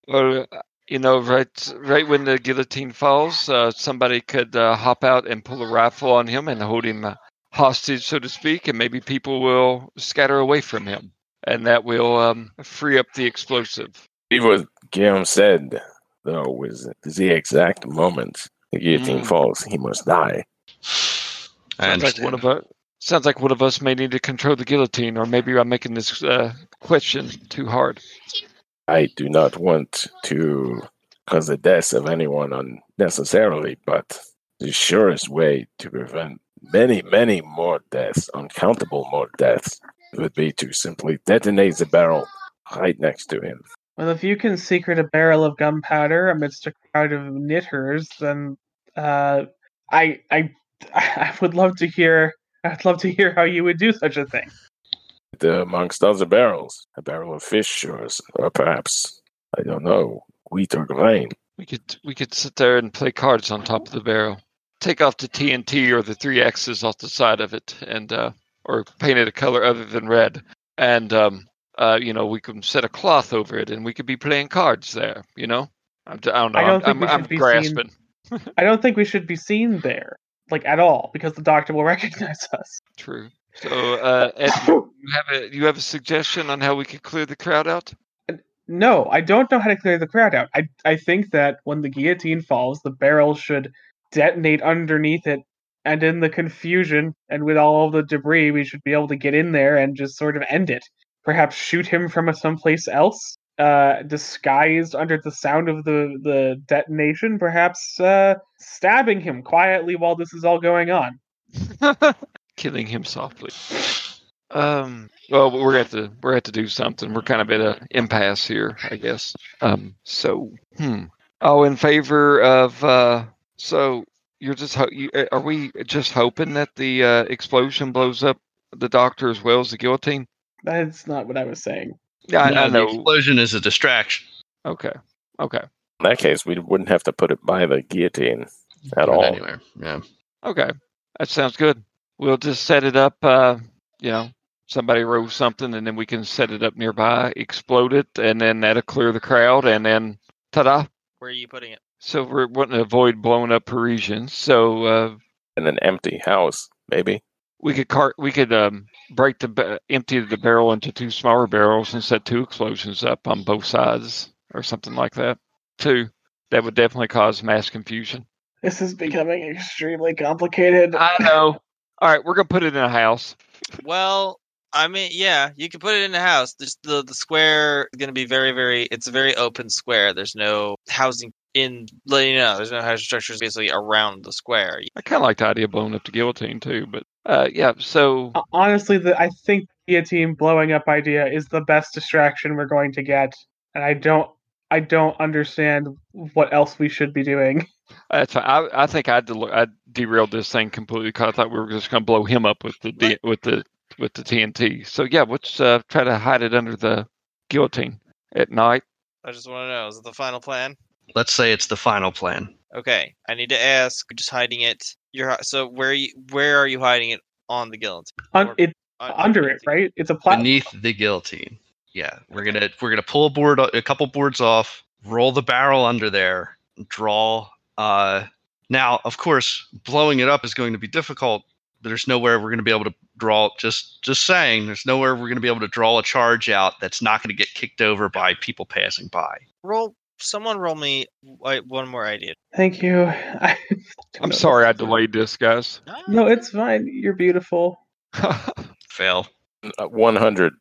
Well, you know, right, right when the guillotine falls, uh, somebody could uh, hop out and pull a rifle on him and hold him uh, hostage, so to speak, and maybe people will scatter away from him, and that will um, free up the explosive. See what Guillaume said, though, was the exact moment the guillotine Mm. falls, he must die. Sounds like one of us. Sounds like one of us may need to control the guillotine, or maybe I'm making this uh, question too hard. I do not want to cause the death of anyone unnecessarily, but the surest way to prevent many, many more deaths, uncountable more deaths, would be to simply detonate the barrel right next to him. Well, if you can secret a barrel of gunpowder amidst a crowd of knitters, then uh, I, I, I would love to hear. I'd love to hear how you would do such a thing. The, amongst other barrels, a barrel of fish, or, or perhaps, I don't know, wheat or grain. We could we could sit there and play cards on top of the barrel. Take off the TNT or the three X's off the side of it, and uh, or paint it a color other than red. And um, uh, you know, we can set a cloth over it, and we could be playing cards there. You know, I'm, I don't know. I don't I'm, think we I'm, should be seen- grasping. I don't think we should be seen there, like at all, because the doctor will recognize us. True. So, uh, Ed, you have a you have a suggestion on how we could clear the crowd out? No, I don't know how to clear the crowd out. I I think that when the guillotine falls, the barrel should detonate underneath it, and in the confusion and with all the debris, we should be able to get in there and just sort of end it. Perhaps shoot him from someplace else, uh, disguised under the sound of the the detonation. Perhaps uh, stabbing him quietly while this is all going on. Killing him softly. Um. Well, we're at to we're at to do something. We're kind of at a impasse here, I guess. Um. So, hmm. Oh, in favor of. Uh. So you're just ho- you, uh, are we just hoping that the uh, explosion blows up the doctor as well as the guillotine? That's not what I was saying. Yeah, I, No, I the explosion is a distraction. Okay. Okay. In that case, we wouldn't have to put it by the guillotine at all. Anywhere. Yeah. Okay. That sounds good. We'll just set it up. Uh. You know, somebody rolls something, and then we can set it up nearby, explode it, and then that'll clear the crowd, and then ta-da. Where are you putting it? So we're wanting to avoid blowing up Parisians. So uh, In an empty house, maybe. we could cart, we could um, break the ba- empty the barrel into two smaller barrels and set two explosions up on both sides, or something like that. Two. That would definitely cause mass confusion. This is becoming extremely complicated. I know. All right, we're gonna put it in a house. Well, I mean, yeah, you can put it in a house. There's the the square is going to be very, very. It's a very open square. There's no housing in. let You know, there's no housing structures basically around the square. I kind of like the idea of blowing up the guillotine too, but uh, yeah. So Honestly, the I think the guillotine blowing up idea is the best distraction we're going to get, and I don't I don't understand what else we should be doing. That's fine. I, I think I, del- I derailed this thing completely because I thought we were just going to blow him up with the D- with the with the TNT. So yeah, let's uh, try to hide it under the guillotine at night. I just want to know: is it the final plan? Let's say it's the final plan. Okay, I need to ask. Just hiding it. You're so where? Are you, where are you hiding it on the guillotine? Un- Or- it Un- under it, right? It's a platform. Beneath the guillotine. Yeah. We're gonna we're gonna pull a board a couple boards off, roll the barrel under there, draw uh now of course blowing it up is going to be difficult. There's nowhere we're gonna be able to draw just just saying, there's nowhere we're gonna be able to draw a charge out that's not gonna get kicked over by people passing by. Roll. Someone roll me one more idea. Thank you. I I'm sorry I delayed this, guys. No, it's fine. You're beautiful. Fail. Uh, 100.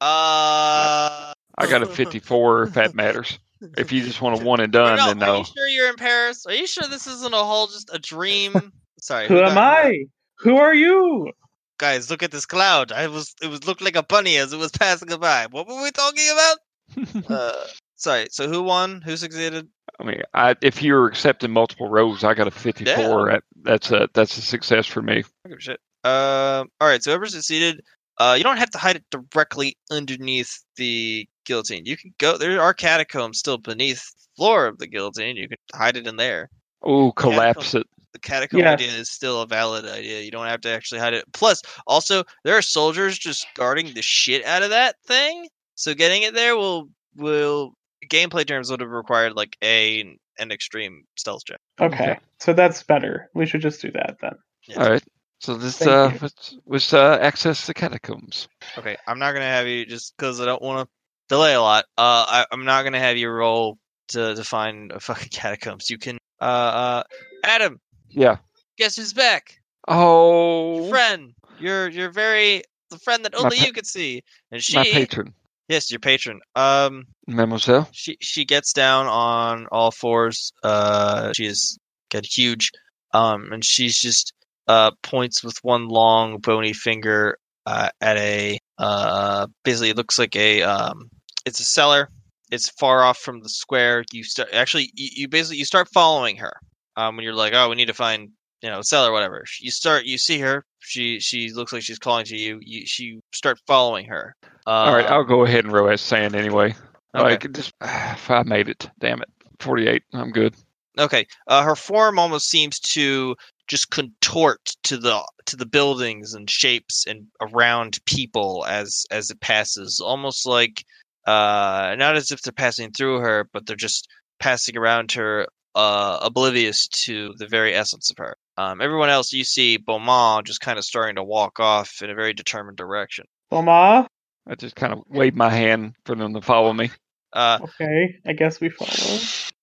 Uh. I got a 54 if that matters. If you just want a one and done, no, then no. are no. you sure you're in Paris? Are you sure this isn't a whole just a dream? Sorry. Who am got- I? Who are you? Guys, look at this cloud. I was it was looked like a bunny as it was passing by. What were we talking about? uh, sorry. So who won? Who succeeded? I mean, I, if you're accepting multiple rows, I got a 54. That, that's a that's a success for me. Give a shit. Um. all right. So whoever succeeded, uh, you don't have to hide it directly underneath the guillotine. You can go. There are catacombs still beneath the floor of the guillotine. You can hide it in there. Oh, collapse it. The catacomb Yes. idea is still a valid idea. You don't have to actually hide it. Plus, also there are soldiers just guarding the shit out of that thing. So getting it there will will gameplay terms would have required like a an extreme stealth check. Okay, so that's better. We should just do that then. Yeah. All right. So this Thank uh, you. let's, let's uh, access the catacombs. Okay, I'm not gonna have you just because I don't want to delay a lot. Uh, I, I'm not gonna have you roll to to find a fucking catacombs. You can. Uh, uh, Adam, Yeah. guess who's back? Oh, Friend, you're you're very the friend that only pa- you could see, and she. my patron, Yes, your patron. Um, Mademoiselle. she she gets down on all fours. Uh, she is get huge. Um, and she's just uh points with one long bony finger uh, at a uh basically it looks like a um it's a cellar. It's far off from the square. You start actually you, you basically you start following her. Um, when you're like, oh, we need to find you know cellar whatever. You start you see her. She she looks like she's calling to you. You she start following her. Uh, All right, I'll go ahead and row as SAN anyway. okay. Like, just if I made it, damn it, forty-eight. I'm good. Okay. Uh, her form almost seems to just contort to the to the buildings and shapes and around people as as it passes, almost like uh, not as if they're passing through her, but they're just passing around her, uh, oblivious to the very essence of her. Um, everyone else, you see Beaumains just kind of starting to walk off in a very determined direction. beaumains I just kind of wave my hand for them to follow me. Uh, Okay, I guess we follow.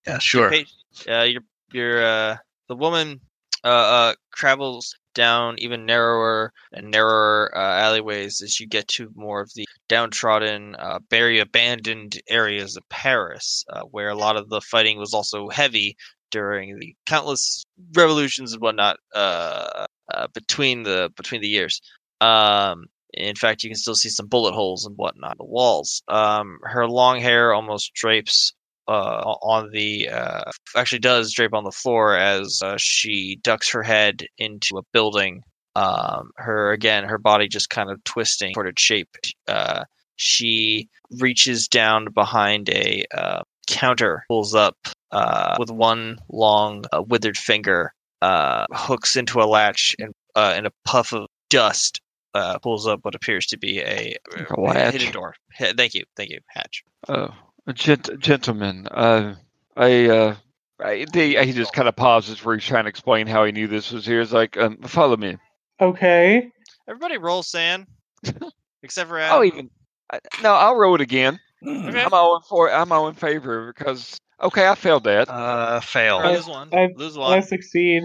Yeah, sure. Hey, uh, your your uh, the woman uh, uh, travels down even narrower and narrower uh, alleyways as you get to more of the downtrodden, uh, very abandoned areas of Paris, uh, where a lot of the fighting was also heavy during the countless revolutions and whatnot uh, uh, between the between the years. Um, in fact, you can still see some bullet holes and whatnot on the walls. Um, her long hair almost drapes uh, on the uh, actually does drape on the floor as uh, she ducks her head into a building. Um, her again, her body just kind of twisting toward its shape. Uh, she reaches down behind a uh, counter, pulls up uh, with one long uh, withered finger, uh, hooks into a latch, and uh, in a puff of dust, uh, pulls up what appears to be a, Like a hidden door. H- thank you, thank you, hatch. Uh, gent- gentlemen, uh, I, uh, I, they, he just kind of pauses where he's trying to explain how he knew this was here. It's like, um, follow me. Okay. Everybody roll SAN, except for Adam. I'll even, I, no, I'll roll it again. Okay. I'm all in for, I'm all in favor because, okay, I failed that. Uh, fail. Or lose one. I- lose I one. succeed.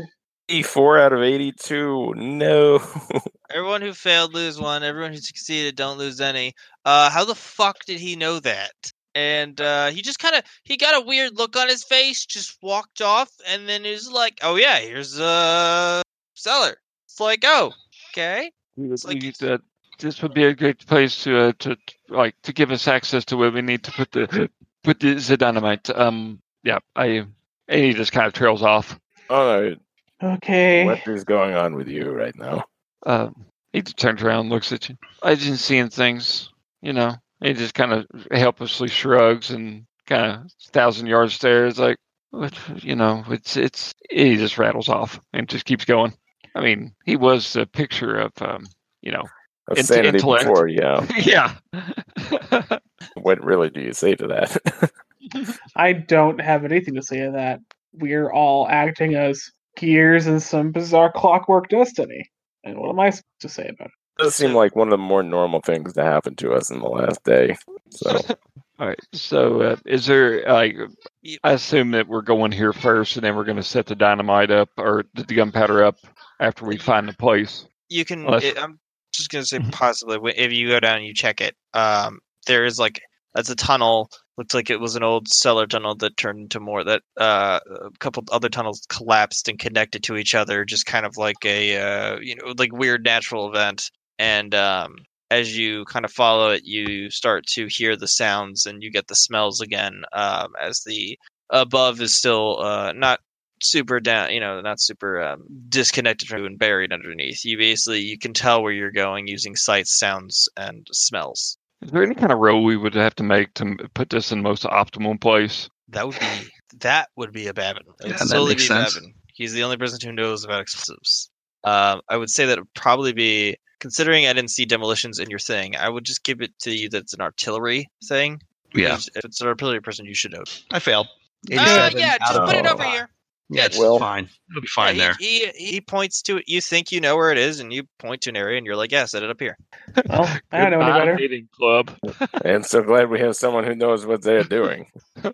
84 out of 82. No. Everyone who failed lose one. Everyone who succeeded don't lose any. Uh, how the fuck did he know that? And uh, he just kind of he got a weird look on his face, just walked off, and then he was like, "Oh yeah, here's a cellar." It's like, "Oh, okay." We would like- need to- this would be a great place to, uh, to, to, like, to give us access to where we need to put the, put the, the dynamite. Um, yeah, I, and he just kind of trails off. All right. Okay. What is going on with you right now? Um, he just turns around, and looks at you. I didn't seeing things, you know. He just kind of helplessly shrugs and kind of thousand yard stares, like, you know, it's it's. He just rattles off and just keeps going. I mean, he was a picture of, um, you know, Of Int- sanity intellect. before, yeah. yeah. What really do you say to that? I don't have anything to say to that. We're all acting as gears in some bizarre clockwork destiny. And what am I supposed to say about it? Does seem like one of the more normal things to happen to us in the last day. So All right. So, uh, is there like? Yep. I assume that we're going here first, and then we're going to set the dynamite up or the gunpowder up after we find the place. You can. Unless- it- I'm just gonna say Mhm. possibly if you go down and you check it. Um, there is like that's a tunnel. Looks like it was an old cellar tunnel that turned into more that uh, a couple other tunnels collapsed and connected to each other, just kind of like a uh, you know like weird natural event. And um, as you kind of follow it, you start to hear the sounds and you get the smells again. Um, as the above is still uh, not super down, you know, not super um, disconnected from and buried underneath. You basically you can tell where you're going using sights, sounds, and smells. Is there any kind of roll we would have to make to put this in most optimal place? That would be that would be a Babin. That would Yeah, that makes sense. Babin. He's the only person who knows about explosives. Um, I would say that it would probably be considering I didn't see demolitions in your thing. I would just give it to you that it's an artillery thing. Yeah, If it's an artillery person, you should know. I failed. Uh, yeah, just put it over here. Yeah, it's Well- fine. It'll be fine Yeah, there. he, he he points to it. You think you know where it is, and you point to an area, and you're like, "Yeah, set it up here." Well, I don't know any Goodbye, better. meeting club. and so glad we have someone who knows what they're doing.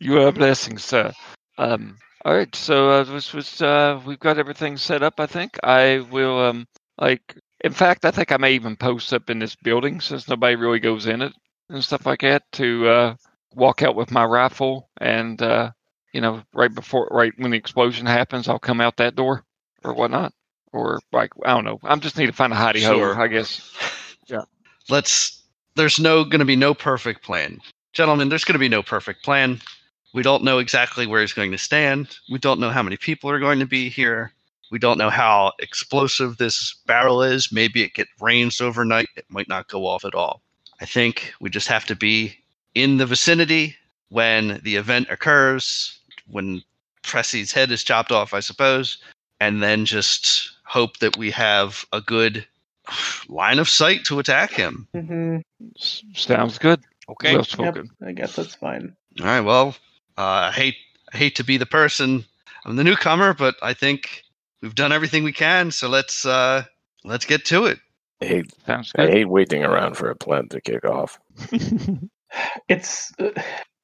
you are a blessing, sir. Um, all right, so uh, this was uh, we've got everything set up. I think I will um like. In fact, I think I may even post up in this building since nobody really goes in it and stuff like that to uh, walk out with my rifle and uh, you know right before right when the explosion happens, I'll come out that door or whatnot. Or like I don't know. I'm just need to find a hidey hole, Sure. I guess. Yeah. Let's. There's no going to be no perfect plan, gentlemen. There's going to be no perfect plan. We don't know exactly where he's going to stand. We don't know how many people are going to be here. We don't know how explosive this barrel is. Maybe it gets rains overnight. It might not go off at all. I think we just have to be in the vicinity when the event occurs, when Pressy's head is chopped off, I suppose, and then just hope that we have a good line of sight to attack him. hmm S- sounds good. Okay. Well Yep, spoken. I guess that's fine. All right. Well, uh, I hate I hate to be the person I'm the newcomer, but I think we've done everything we can. So let's uh, let's get to it. I hate, Sounds I hate waiting around for a plan to kick off. It's uh,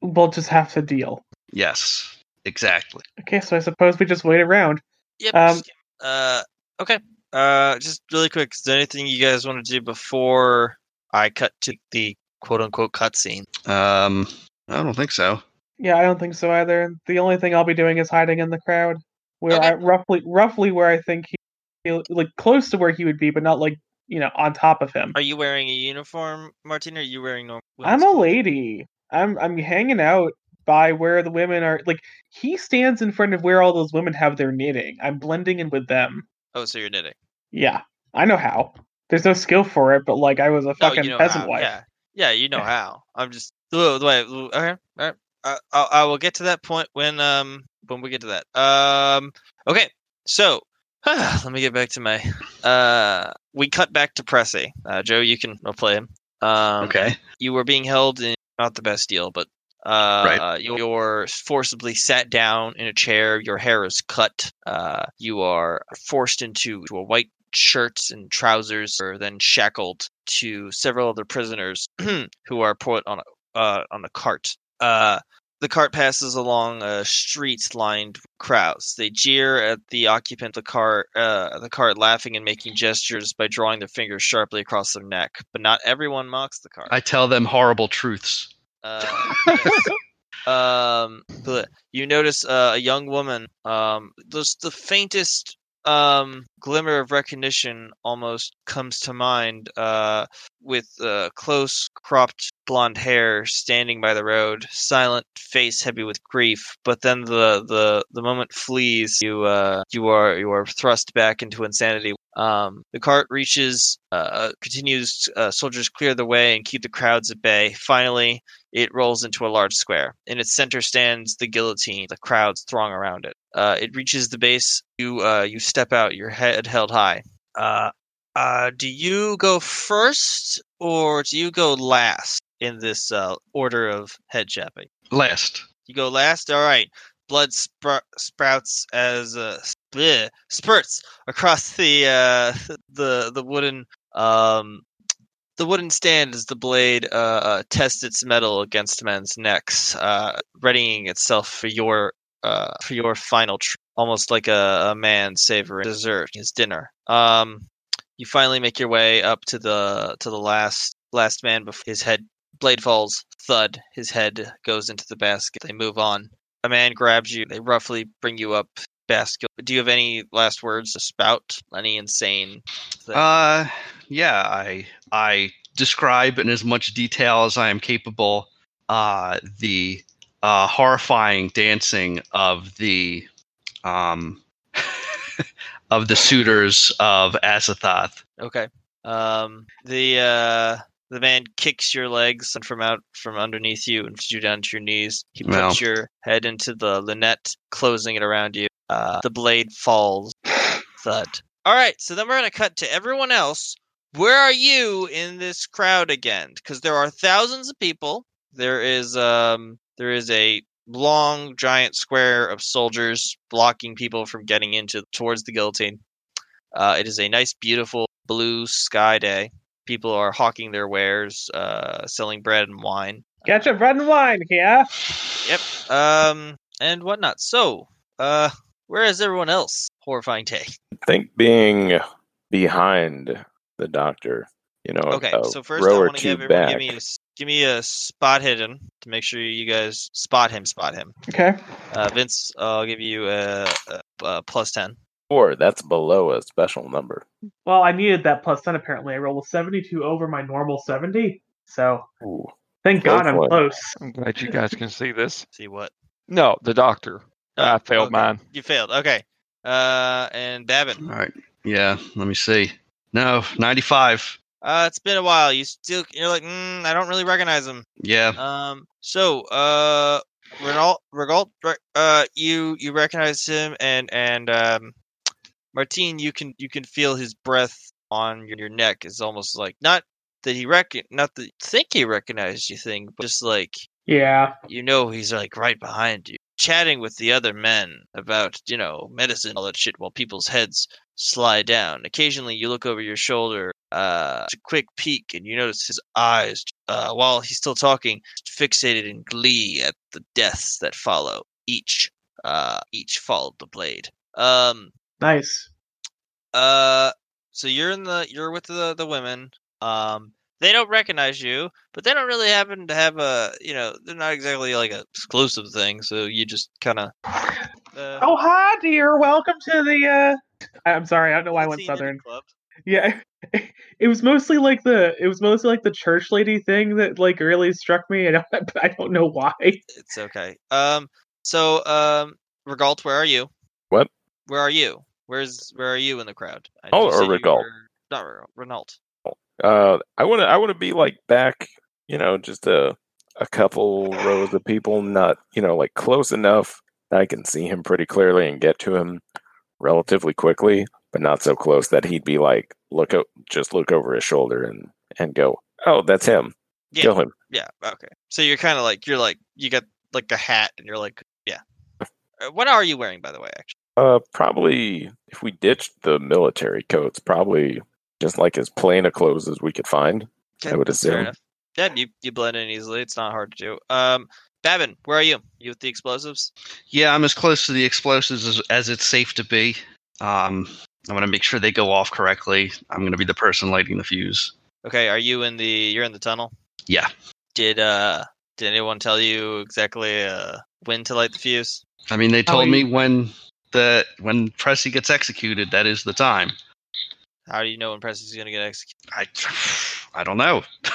we'll just have to deal. Yes, exactly. Okay, so I suppose we just wait around. Yep. Um, uh, okay. Uh, just really quick. Is there anything you guys want to do before I cut to the quote unquote cutscene? Um, I don't think so. Yeah, I don't think so either. The only thing I'll be doing is hiding in the crowd, where Okay. I roughly roughly where I think he, he like close to where he would be, but not like you know on top of him. Are you wearing a uniform, Martin? Or are you wearing normal? I'm a lady. I'm I'm hanging out by where the women are. Like he stands in front of where all those women have their knitting. I'm blending in with them. Oh, so you're knitting. Yeah, I know how. There's no skill for it, but like I was a No, fucking you know peasant how. wife. Yeah, yeah, you know Yeah. how. I'm just the the way. Okay, all right. I, I, I will get to that point when um when we get to that. Um. Okay. So let me get back to my. Uh, we cut back to Pressy. Uh, Joe, you can I'll play him. Um, Okay. you were being held in not the best deal, but uh, Right. uh, you're forcibly sat down in a chair. Your hair is cut. Uh, you are forced into to a white shirt and trousers, or then shackled to several other prisoners who are put on a uh, on a cart. Uh, the cart passes along a street lined with crowds. They jeer at the occupant of the cart, uh, the cart laughing and making gestures by drawing their fingers sharply across their neck. But not everyone mocks the cart. I tell them horrible truths. Uh, um, but you notice uh, a young woman. Um, just the faintest um glimmer of recognition almost comes to mind. Uh, with uh, close cropped blonde hair, standing by the road, silent, face heavy with grief. But then the the the moment flees. You uh you are you are thrust back into insanity. Um, the cart reaches, uh, continues. Uh, soldiers clear the way and keep the crowds at bay. Finally, it rolls into a large square. In its center stands the guillotine. The crowds throng around it. Uh, it reaches the base. You uh, you step out, your head held high. Uh, uh, do you go first or do you go last in this uh, order of head chapping? Last. You go last. All right. Blood spr- sprouts as uh, bleh, spurts across the uh, the the wooden um the wooden stand as the blade uh, uh, tests its metal against men's necks, uh, readying itself for your uh, for your final, tr- almost like a, a man savoring dessert, his dinner. Um, you finally make your way up to the to the last last man before his head blade falls, thud. His head goes into the basket. They move on. A man grabs you. They roughly bring you up. Basket. Do you have any last words to spout? Any insane? Thing? Uh, yeah. I I describe in as much detail as I am capable. Uh, the uh, horrifying dancing of the um of the suitors of Azathoth. Okay. Um, the uh, the man kicks your legs from out from underneath you and puts you down to your knees. He puts your head into the lunette, closing it around you. Uh, the blade falls. Thud. All right. So then we're gonna cut to everyone else. Where are you in this crowd again? Because there are thousands of people. There is um there is a long giant square of soldiers blocking people from getting into towards the guillotine. Uh, it is a nice, beautiful blue sky day. People are hawking their wares, uh, selling bread and wine, Get your bread and wine here. Yep. Um, and whatnot. So, uh, where is everyone else? Horrifying take. I think being behind the doctor, you know, Okay, a so first I row or want to give everyone back. give me a, s- give me a spot hidden to make sure you guys spot him. Spot him. Okay. Uh, Vince, I'll give you a, a, a plus ten. Four, that's below a special number. Well, I needed that plus ten. Apparently, I rolled a seventy-two over my normal seventy. So Ooh. thank Go God I'm for it. close. I'm glad you guys can see this. See what? No, the doctor. I Oh, failed okay. mine. You failed. Okay. Uh, and Babin. All right. Yeah. Let me see. No, ninety-five. Uh, it's been a while. You still, you're like, mm, I don't really recognize him. Yeah. Um. So, uh, Renault, Rigault, uh, you you recognize him, and and um, Martine, you can you can feel his breath on your, your neck. Is almost like not that he reckon, not that think he recognized you, thing, but just like Yeah. you know he's like right behind you. chatting with the other men about, you know, medicine, all that shit, while people's heads slide down. Occasionally, you look over your shoulder, uh, a quick peek, and you notice his eyes, uh, while he's still talking, fixated in glee at the deaths that follow each, uh, each fall of the blade. Um, Nice. uh, so you're in the, you're with the the women. Um, they don't recognize you, but they don't really happen to have a, you know, they're not exactly like a exclusive thing. So you just kind of. Uh, Oh hi, dear. Welcome to the. uh I'm sorry. I don't know why I went scene in the southern. club. Yeah, it was mostly like the it was mostly like the church lady thing that like really struck me. I don't I don't know why. It's okay. Um. So, um, Rigault, where are you? What? Where are you? Where's where are you in the crowd? I- Oh, or said you Rigault? Not Rigault. Renault. Uh, I want to. I want to be like back. You know, just a a couple rows of people, not you know like close enough that I can see him pretty clearly and get to him relatively quickly, but not so close that he'd be like look o- just look over his shoulder and and go, oh, that's him. Yeah. Kill him. Yeah. Okay. So you're kind of like you're like you got like a hat, and you're like yeah. Uh, What are you wearing, by the way? Actually. Uh, probably if we ditched the military coats, probably just like as plain a clothes as we could find. I would assume. Yeah, you you blend in easily. It's not hard to do. Um, Babin, where are you? You with the explosives? Yeah, I'm as close to the explosives as, as it's safe to be. Um, I want to make sure they go off correctly. I'm going to be the person lighting the fuse. Okay. Are you in the? You're in the tunnel. Yeah. Did uh did anyone tell you exactly uh when to light the fuse? I mean, they told me when the when Pressy gets executed, that is the time. How do you know when Pressy's going to get executed? I I don't know.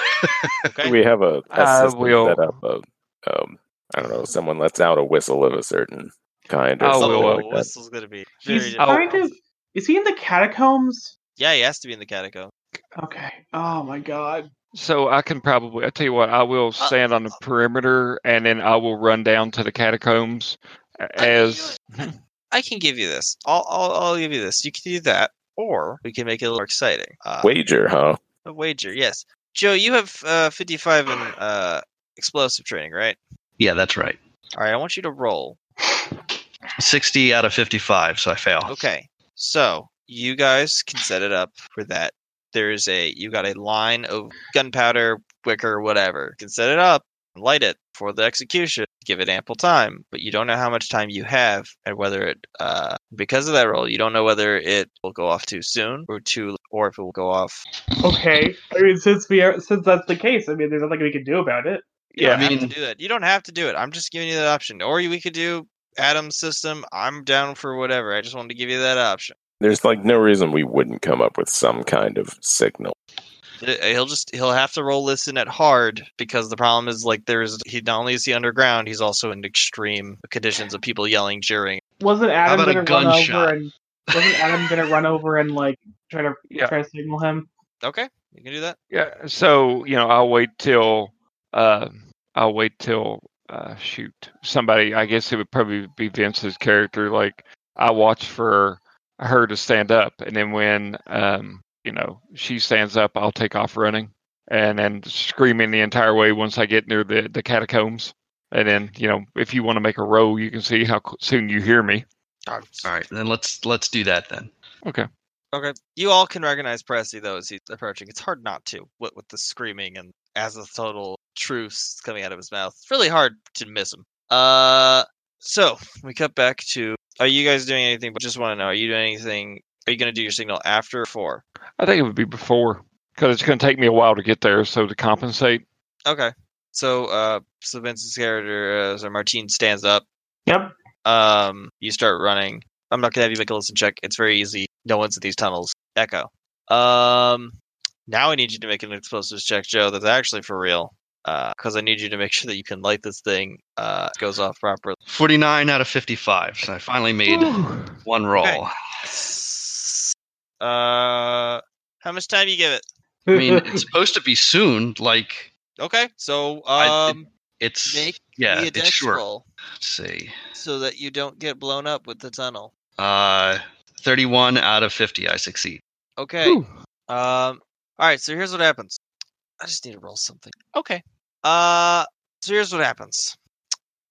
Okay. We have a, a Uh, system we'll- set up. Of, um, I don't know. Someone lets out a whistle of a certain kind or Oh, something we'll- like that. whistle's going to be. He's kind of. Is he in the catacombs? Yeah, he has to be in the catacomb. Okay. Oh my god. So I can probably. I tell you what. I will stand on the perimeter, and then I will run down to the catacombs. As I can give you this. I'll, I'll I'll give you this. You can do that, or we can make it a little more exciting. Uh, Wager, huh? a wager. Yes, Joe, you have uh, 55 in uh, explosive training, right? Yeah, that's right. All right, I want you to roll. 60 out of 55, so I fail. Okay, so you guys can set it up for that. There's a you got a line of gunpowder, wicker, whatever. You can set it up, light it for the execution. Give it ample time, but you don't know how much time you have, and whether it uh, because of that roll, you don't know whether it will go off too soon or too, or if it will go off. Okay. I mean, since we are since that's the case, I mean, there's nothing we can do about it. You don't Yeah. I mean- to do that. You don't have to do it. I'm just giving you that option. Or we could do Adam's system. I'm down for whatever. I just wanted to give you that option. There's like no reason we wouldn't come up with some kind of signal. He'll just he'll have to roll listen at hard because the problem is like there's he not only is he underground, he's also in extreme conditions of people yelling, cheering. Wasn't Adam gonna run gunshot? over and wasn't Adam gonna run over and like try to Yeah. try to signal him? Okay, you can do that. yeah, so you know, I'll wait till. Uh, I'll wait till. Uh, shoot, somebody. I guess it would probably be Vince's character. Like I watch for her to stand up, and then when um, you know she stands up, I'll take off running, and then screaming the entire way once I get near the the catacombs. And then you know, if you want to make a row, you can see how soon you hear me. All right, then let's let's do that then. Okay. Okay, you all can recognize Pressy though as he's approaching. It's hard not to with, with the screaming and as a total truths coming out of his mouth. It's really hard to miss him. Uh, so we cut back to. Are you guys doing anything? But just want to know: Are you doing anything? Are you going to do your signal after or before? I think it would be before because it's going to take me a while to get there. So to compensate, Okay. So, uh, so Vince's character, uh, so Martine stands up. Yep. Um, you start running. I'm not gonna have you make a listen check. It's very easy. No one's in these tunnels. Echo. Um, now I need you to make an explosives check, Joe. That's actually for real. Uh, because I need you to make sure that you can light this thing. Uh, goes off properly. 49 out of 55. So I finally made one roll. Okay. Uh, how much time do you give it? I mean, it's supposed to be soon. Like Okay, so I- um, it's make yeah, me a it's dex short. roll Let's see. so that you don't get blown up with the tunnel. Uh, 31 out of 50. I succeed. Okay. Whew. Um. All right. So here's what happens. I just need to roll something. Okay. Uh. So here's what happens.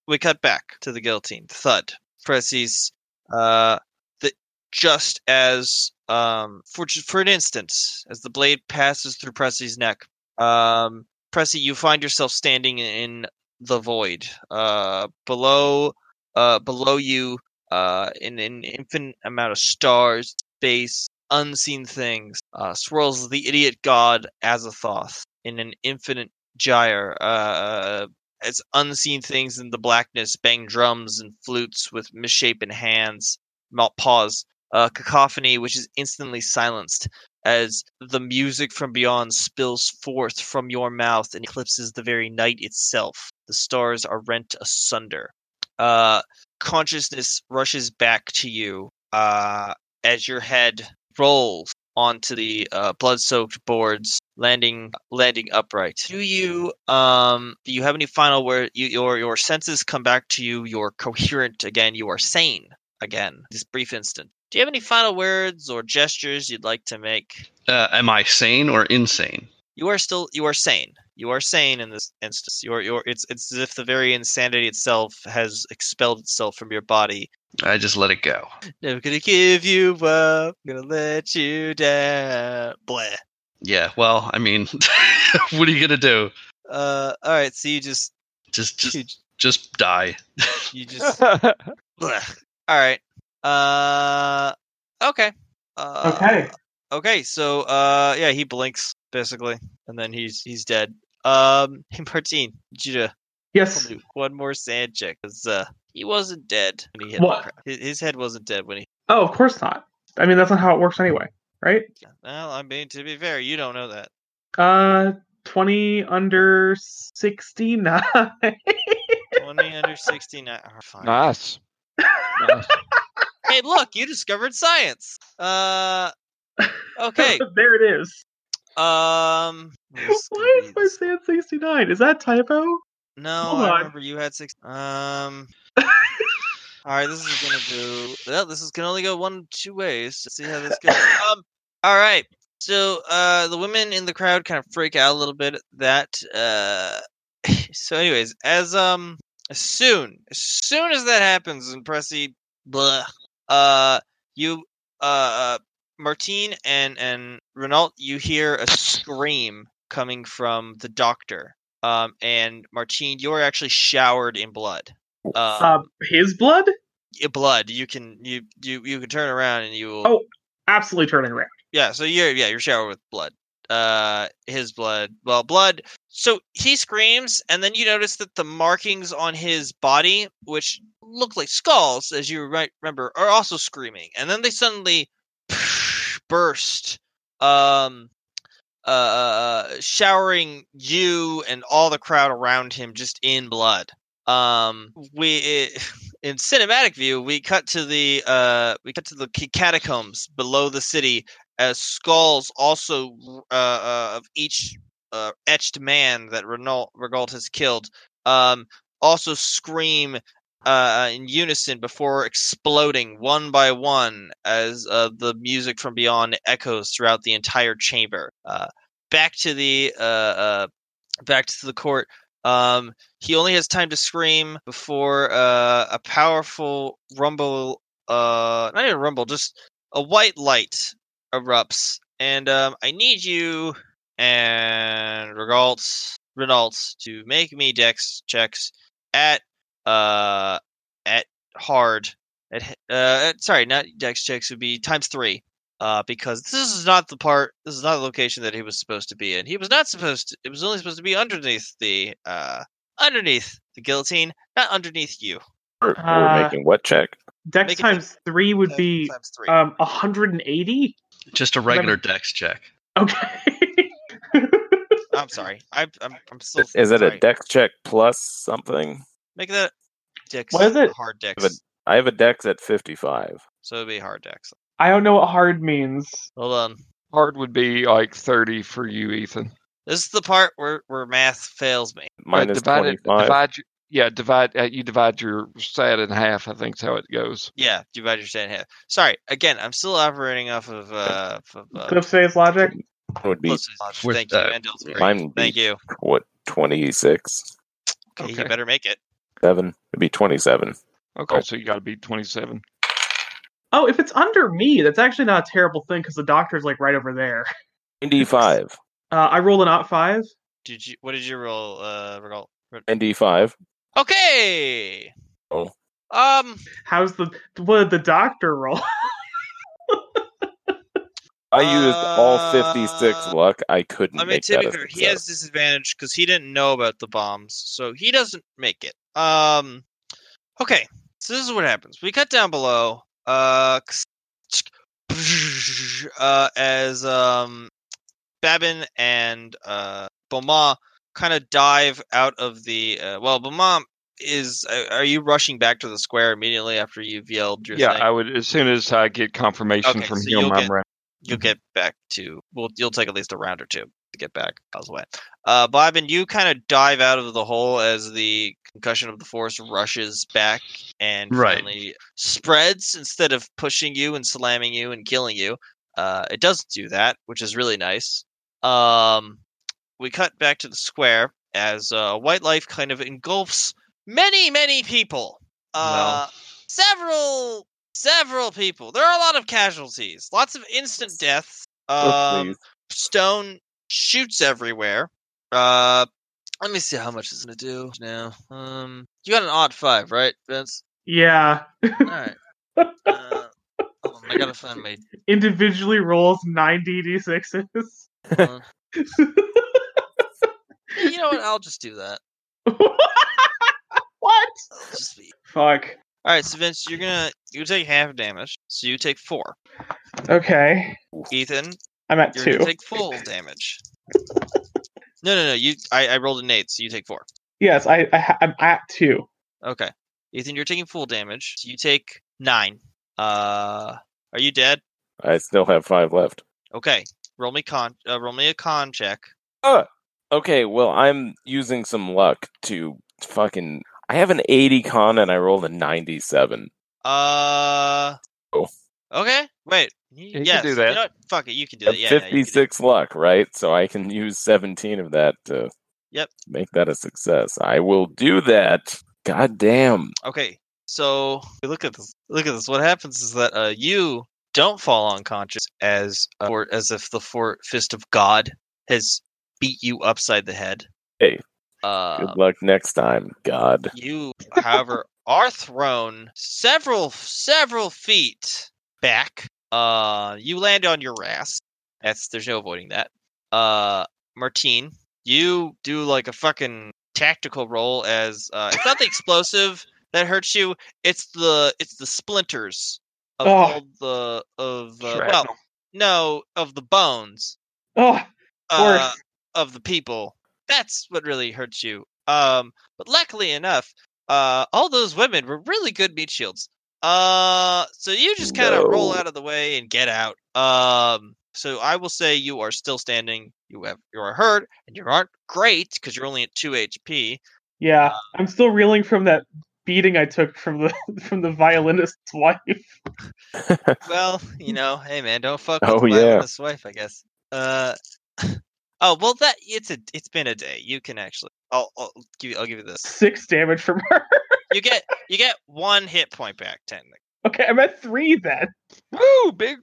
we cut back to the guillotine. Thud. Pressy's uh the just as um for for an instant as the blade passes through Pressy's neck. Um Pressy, you find yourself standing in the void. Uh below uh below you uh in an infinite amount of stars, space, unseen things, uh swirls the idiot god Azathoth in an infinite gyre. Uh as unseen things in the blackness bang drums and flutes with misshapen hands, mouth paws, uh, cacophony which is instantly silenced as the music from beyond spills forth from your mouth and eclipses the very night itself. The stars are rent asunder. Uh, consciousness rushes back to you uh, as your head rolls onto the uh, blood-soaked boards, landing landing upright. Do you um do you have any final where you, your your senses come back to you? You're coherent again. You are sane again. This brief instant. Do you have any final words or gestures you'd like to make? Uh, am I sane or insane? You are still you are sane. You are sane in this instance. You're you're it's it's as if the very insanity itself has expelled itself from your body. I just let it go. Never gonna give you up. Gonna let you down. Bleh. Yeah. Well, I mean, what are you gonna do? Uh, all right. So you just Just, just, you, just die. you just. All right. Uh, okay. Uh, Okay. Okay. So uh, yeah, he blinks basically, and then he's he's dead. Um, Martine, need you Yes. one more SAN check because uh, he wasn't dead when he hit What? the crowd. His, his head wasn't dead when he. Oh, of course not. I mean, that's not how it works anyway, right? Well, I mean, to be fair, you don't know that. Uh, 20 under 69. Twenty under sixty nine. Oh, nice. nice. Hey, look, you discovered science. Uh, okay. there it is. Um, Why is my this. SAN 69? Is that typo? No, Hold I on. remember you had six. Um. all right, this is gonna go. Well, this is can only go one two ways. Let's see how this goes. Um. All right. So, uh, the women in the crowd kind of freak out a little bit. At that. Uh. So, anyways, as um, as soon as soon as that happens, and Pressy, blah, uh, you, uh, uh, Martine and and Renault, you hear a scream coming from the doctor um, and Martine, you're actually showered in blood. Um, Uh, his blood? blood. You can you you you can turn around and you will. Oh. Absolutely turning around. Yeah. So you're yeah you're showered with blood. Uh, his blood. Well, blood. So he screams, and then you notice that the markings on his body, which look like skulls, as you might remember, are also screaming, and then they suddenly burst. Um, uh, uh, showering you and all the crowd around him just in blood. Um, we in cinematic view, we cut to the uh, we cut to the catacombs below the city as skulls also uh, uh, of each uh, etched man that Renault Rigault has killed. Um, also scream uh, in unison before exploding one by one as uh, the music from beyond echoes throughout the entire chamber. Uh, back to the uh, uh, back to the court. Um, he only has time to scream before uh, a powerful rumble, uh, not even rumble, just a white light erupts. And um, I need you and Rigault, Renault to make me dex checks at uh at hard at uh sorry not dex checks would be times three uh because this is not the part this is not the location that he was supposed to be in he was not supposed to it was only supposed to be underneath the uh underneath the guillotine not underneath you We're, Uh, we're making what check? Dex Make it times 3 would be times three um 180? Just a regular dex check. Okay. i'm sorry I, i'm i'm still Is it a dex check plus something? make that dex What is it? hard dex But- I have a dex at 55. so it'd be hard dex I don't know what hard means. hold on Hard would be like 30 for you, Ethan. this is the part where where math fails me Mine divide 25. divide your- yeah, divide. Uh, you divide your stat in half. I think's how it goes. Yeah, divide your stand half. Sorry, again, I'm still operating off of uh, of, uh Cliff says logic. would be logic. With, Thank you, uh, and mine Thank be you. what 26. Okay, you better make it. Seven. It'd be 27. Okay, Oh. so you got to be 27. Oh, if it's under me, that's actually not a terrible thing because the doctor's like right over there. 95. Uh, I rolled an ot five. Did you? What did you roll? Uh, roll? 95. Okay. Oh. Um. How's the what did the doctor roll? I used all 56 Uh, luck. I couldn't I mean, make to be that a fair, he has disadvantage because he didn't know about the bombs, so he doesn't make it. Um. Okay, so this is what happens. We cut down below. Uh. Uh, as um, Babin and uh Beaumains kind of dive out of the. Uh, well, Beaumains is. Uh, are you rushing back to the square immediately after you've yelled your Yeah, thing? I would as soon as I get confirmation Okay, from so him. you'll get- you'll get back to well you'll take at least a round or two to get back miles away uh Babin, you kind of dive out of the hole as the concussion of the force rushes back and Right. finally spreads instead of pushing you and slamming you and killing you uh it doesn't do that which is really nice um we cut back to the square as uh white life kind of engulfs many many people. Uh several several people. There are a lot of casualties. Lots of instant deaths. Oh, um please. stone shoots everywhere. Uh let me see how much it's gonna do now. Um you got an odd five right vince? Yeah, all right uh, hold on, i gotta find my individually rolls ninety d sixes. you know what i'll just do that what? Just be Fuck. all right so vince you're gonna you take half damage so you take four Okay, ethan I'm at you're two. gonna take full damage no no no you I, I rolled an eight so you take four Yes, I, I I'm at two. Okay. Ethan, you're taking full damage. So you take nine. Uh are you dead? I still have five left. Okay. Roll me con uh, roll me a con check. Uh, okay, well, I'm using some luck to fucking. I have an 80 con and I rolled a 97. Uh Oh. Okay. Wait. you can do that. You know? Fuck it, you can do I it. have Yeah, yeah, you it. 56 luck, right? So I can use 17 of that to Yep. make that a success. I will do that. God damn. Okay. So look at this. Look at this. What happens is that uh you don't fall unconscious as uh, or as if the for- fist of God has beat you upside the head. Hey, Uh, Good luck next time, God. You, however, are thrown several several feet back. Uh, you land on your ass. That's there's no avoiding that. Uh, Martine, you do like a fucking tactical roll as uh, it's not the explosive that hurts you. It's the it's the splinters of Oh. all the of uh, well no of the bones Oh, uh, course. Of the people. That's what really hurts you. Um, but luckily enough, uh, all those women were really good meat shields. Uh, so you just kind of roll out of the way and get out. Um, so I will say you are still standing. You have you are hurt, and you aren't great because you're only at two HP. yeah. I'm still reeling from that beating I took from the from the violinist's wife. Well, you know, hey man, don't fuck with Oh, the yeah. violinist's wife, I guess. Uh, oh well, that it's a it's been a day. You can actually, I'll, I'll give you I'll give you this. Six damage from her. You get you get one hit point back technically. Okay, I'm at three then. Woo, big.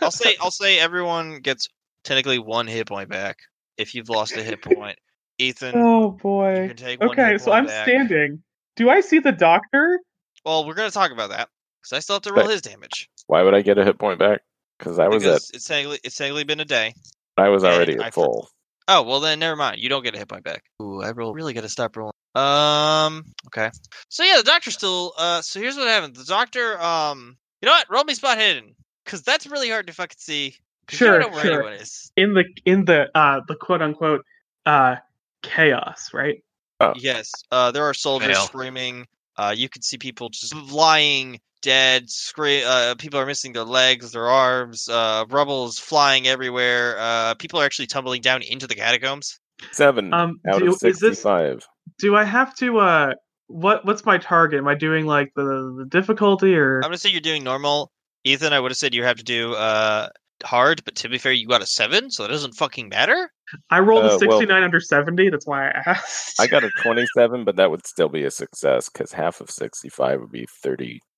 I'll say I'll say everyone gets technically one hit point back if you've lost a hit point. Ethan, Oh you boy. can take Okay, hit so I'm back. standing. Do I see the doctor? Well, we're gonna talk about that because I still have to roll But- his damage Why would I get a hit point back? Because I was at. it's technically it's technically been a day. I was and already I at for- full. Oh well, then never mind. You don't get a hit point back. Ooh, I roll really gotta stop rolling. Um. Okay. So yeah, the doctor still. Uh. So here's what happened. The doctor. Um. You know what? Roll me spot hidden because that's really hard to fucking see. 'cause Sure, You don't know where sure. anyone is. In the in the uh the quote unquote uh chaos, right? Yes. Uh. There are soldiers Fail. screaming. Uh. You can see people just lying dead. Scream. Uh. People are missing their legs, their arms. Uh. Rubble is flying everywhere. Uh. People are actually tumbling down into the catacombs. Seven Um out do, of is this 65. do I have to uh what what's my target? Am I doing like the, the difficulty or I'm gonna say you're doing normal. Ethan, I would have said you have to do uh hard, but to be fair, you got a seven, so it doesn't fucking matter. I rolled Uh, a well- 69 under 70. That's why I asked. I got a 27, but that would still be a success because half of 65 would be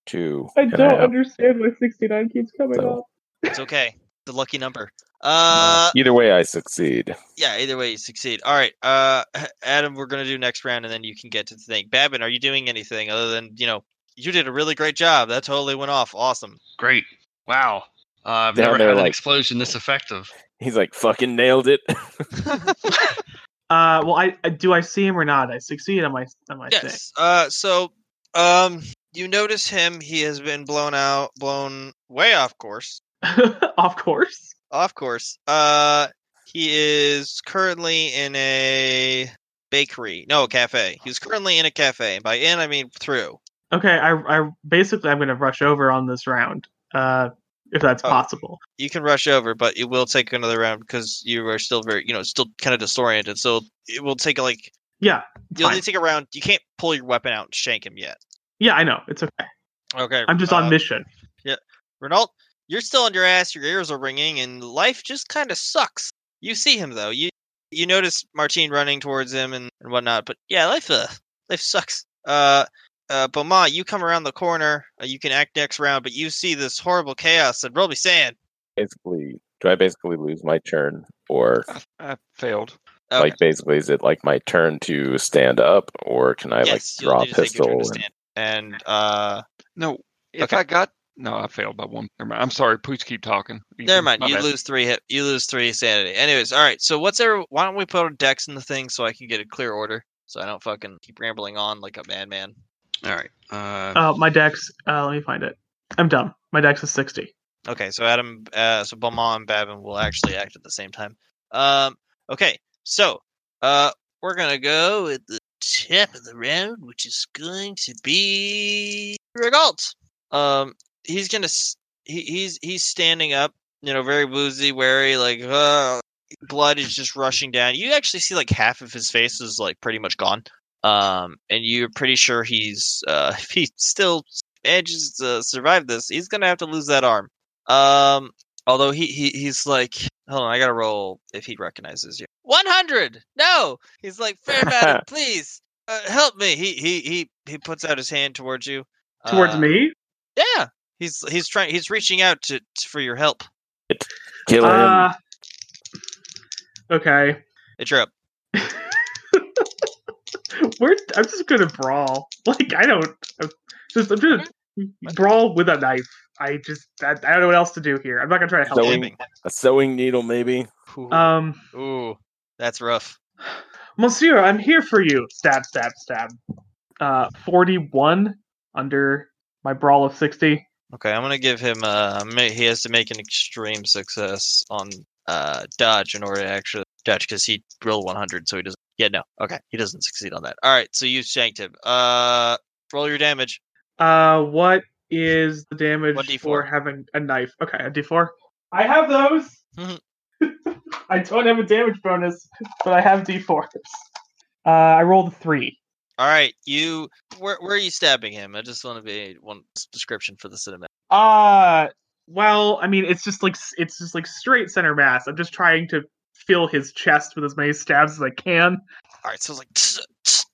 32. I don't half. understand why 69 keeps coming So- up. It's okay. The lucky number. Uh, Either way, I succeed. yeah. Either way, you succeed. All right. Uh, Adam, we're gonna do next round, and then you can get to the thing. Babin, are you doing anything other than you know? You did a really great job. That totally went off. Awesome. Great. Wow. Uh, I've Down never there, had an explosion this effective. He's like, fucking nailed it. Uh, well, I, I do I see him or not? I succeed on my on my thing. Yes. Uh, so, um, you notice him. He has been blown out, blown way off course. of course. Off course. Uh, he is currently in a bakery. No, a cafe. He's currently in a cafe. By in, I mean through. Okay, I I basically I'm gonna rush over on this round. Uh, if that's Oh. possible. You can rush over, but it will take another round because you are still very, you know, still kind of disoriented. So it will take like Yeah, need to take a round. You can't pull your weapon out and shank him yet. Yeah, I know. It's okay. Okay. I'm just uh, on mission. Yeah. Renault, you're still on your ass. Your ears are ringing, and life just kind of sucks. You see him though. You you notice Martine running towards him and, and whatnot. But yeah, life uh life sucks. Uh, uh, Beaumains, you come around the corner. Uh, you can act next round, but you see this horrible chaos and roll me SAN. Basically, do I basically lose my turn? Or, I failed. Okay. like, basically, is it like my turn to stand up? Or can I, yes, like, draw a need to take your turn pistol? And, stand. And uh, No, if Okay. I got no, I failed by one. Never mind. I'm sorry. Please keep talking. You never mind. my You bad. lose three hit. You lose three sanity. Anyways, all right. So what's there? Why don't we put our dex in the thing so I can get a clear order, so I don't fucking keep rambling on like a madman. All right. Uh, Uh, my dex. Uh, let me find it. I'm dumb. My dex is 60. Okay, so Adam, uh, so Beaumains and Babin will actually act at the same time. Um, okay, so uh, we're gonna go with the top of the round, which is going to be Rigault. Um, he's gonna he, he's he's standing up, you know, very woozy, wary, like uh, blood is just rushing down. You actually see like half of his face is like pretty much gone. Um, and you're pretty sure he's uh, if he still manages to survive this, he's gonna have to lose that arm. Um, although he, he he's like, hold on, I gotta roll if he recognizes you. One hundred. No, he's like, fair madam, please uh, help me. He he he he puts out his hand towards you. Towards Uh, me? Yeah, he's he's trying. He's reaching out to, to for your help. kill him. Uh, okay. It's your up. We're, I'm just gonna brawl. Like I don't. I'm just I'm gonna brawl with a knife. I just I, I don't know what else to do here. I'm not gonna try to help. Sewing- him. a sewing needle, maybe? Ooh, Um, ooh, that's rough. Monsieur, I'm here for you. Stab, stab, stab. Uh, 41 under my brawl of 60. Okay, I'm gonna give him. Uh, he has to make an extreme success on uh dodge in order to actually dodge because he rolled 100, so he doesn't. Yeah, no. Okay, he doesn't succeed on that. All right, so you shanked him. Uh, roll your damage. Uh, what is the damage 1d4. for having a knife? Okay, a d4. I have those. Mhm. I don't have a damage bonus, but I have d4s. Uh, I rolled a three. All right, you. Where where are you stabbing him? I just want to be one description for the cinematic. Uh, well, I mean, it's just like it's just like straight center mass. I'm just trying to fill his chest with as many stabs as I can. All right, so it's like.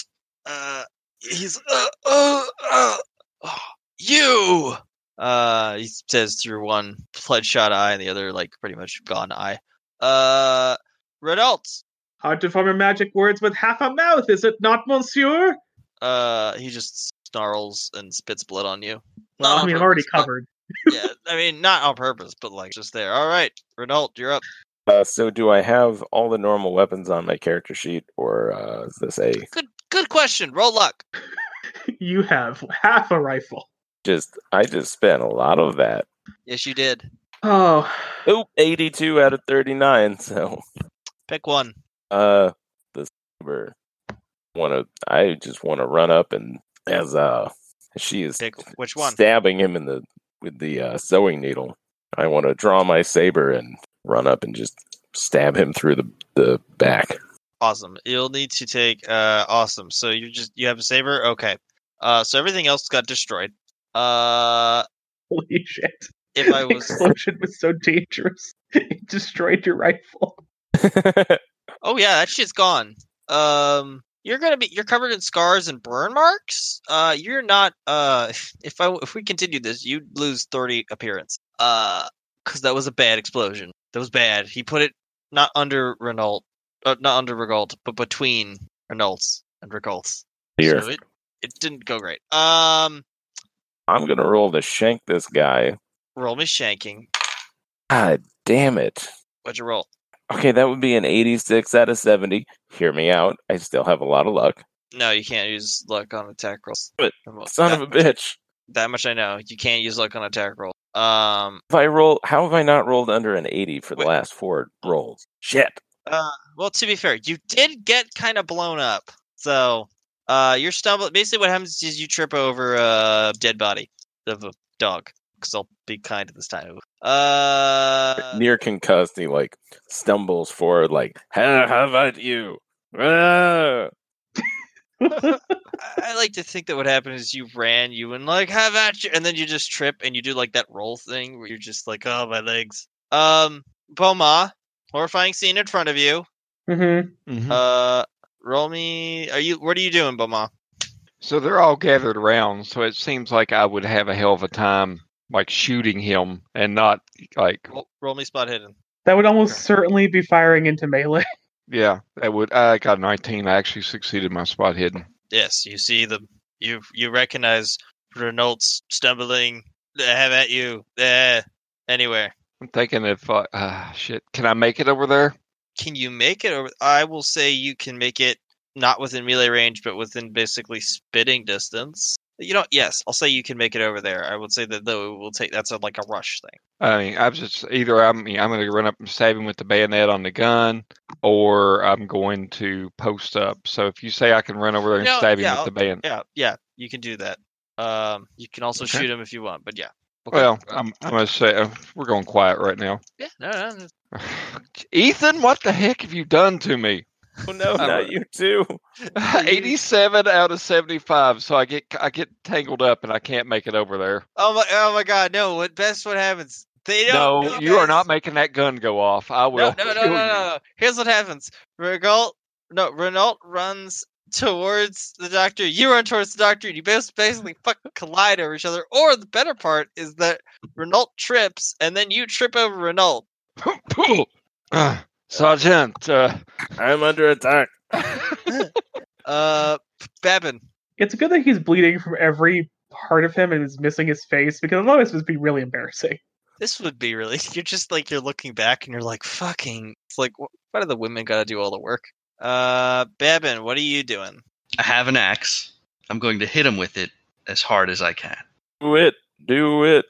Uh, he's uh, uh, uh, oh, you. Uh, he says through one bloodshot eye and the other like pretty much gone eye. Uh, Rigault. Hard to form a magic words with half a mouth, is it not, Monsieur? Uh, he just snarls and spits blood on you. Well, Not I on mean, I'm already covered. yeah, I mean, not on purpose, but like just there. All right, Renault, you're up. Uh, so do I have all the normal weapons on my character sheet, or uh, is this a Good, good question. Roll luck. You have half a rifle. Just? I just spent a lot of that. Yes, you did. Oh, Oop, eighty-two out of thirty-nine. So, Pick one. uh, the saber. Want to? I just want to run up and as uh, she is Pick which one. stabbing him in the with the uh, sewing needle. I want to draw my saber and run up and just stab him through the the back. Awesome. You'll need to take. Uh, awesome. So you just you have a saber. Okay. Uh, so everything else got destroyed. Uh, holy shit. if I was. explosion was so dangerous. It destroyed your rifle. Oh yeah, that shit's gone. Um, you're gonna be you're covered in scars and burn marks. Uh, you're not. Uh, if I if we continue this, you'd lose thirty appearance. Uh, because that was a bad explosion. That was bad. He put it not under Renault, uh, not under Rigault, but between Renault's and Rigault's. Here, So it it didn't go great. Um, I'm gonna roll to shank this guy. roll me shanking. God damn it. What'd you roll? Okay, that would be an 86 out of 70. Hear me out. I still have a lot of luck. No, you can't use luck on attack rolls. But, Son that, of a bitch. that much I know. You can't use luck on attack roll. Um, If I roll, how have I not rolled under an 80 for the Wait. last four rolls? Shit. Uh, well, to be fair, you did get kind of blown up. So, uh, you're stumbling. Basically, what happens is you trip over a dead body of a dog. Because I'll be kind at this time. Uh, Near concussed, he like stumbles forward, like, how, how about you? Ah! I I like to think that what happened is you ran, you and like, have at you, and then you just trip and you do like that roll thing where you're just like, oh, my legs. Um, Beaumains, horrifying scene in front of you. Mm-hmm. Mhm. Uh, roll me. Are you? What are you doing, Beaumains? So they're all gathered around. So it seems like I would have a hell of a time, like shooting him, and not like, Roll, roll me spot hidden. That would almost certainly be firing into melee. yeah, that would. I got 19. I actually succeeded my spot hidden. Yes, you see the you you recognize Renault's stumbling. They have at you. Eh, anywhere. I'm thinking if uh, ah shit, can I make it over there? Can you make it? Or I will say you can make it not within melee range, but within basically spitting distance. You know, yes, I'll say you can make it over there. I would say that though it will take that's a, like a rush thing. I mean, I'm just either I'm I'm going to run up and stab him with the bayonet on the gun, or I'm going to post up. So if you say I can run over there and stab him yeah, with the bayonet, Yeah, yeah, you can do that. Um, you can also Okay. shoot him if you want, but yeah. Okay. well, I'm I'm going to say uh, we're going quiet right now. yeah, no, no. Ethan, what the heck have you done to me? Oh no, not you too. 87 out of 75, so I get I get tangled up and I can't make it over there. Oh my, oh my God, no! What best? What happens? They No, don't. you are not making that gun go off. I will. No, no, no, no, no, no. Here's what happens. Renault, no, Renault runs towards the doctor. You run towards the doctor, and you both basically fucking collide over each other. Or the better part is that Renault trips, and then you trip over Renault. Uh, Sergeant, uh, I'm under attack. Uh, Babin. It's good that he's bleeding from every part of him and is missing his face because otherwise this would be really embarrassing. This would be really. You're just like you're looking back, and you're like, "Fucking." It's like, wh- why do the women got to do all the work? Uh, Babin, what are you doing? I have an axe. I'm going to hit him with it as hard as I can. Do it. Do it.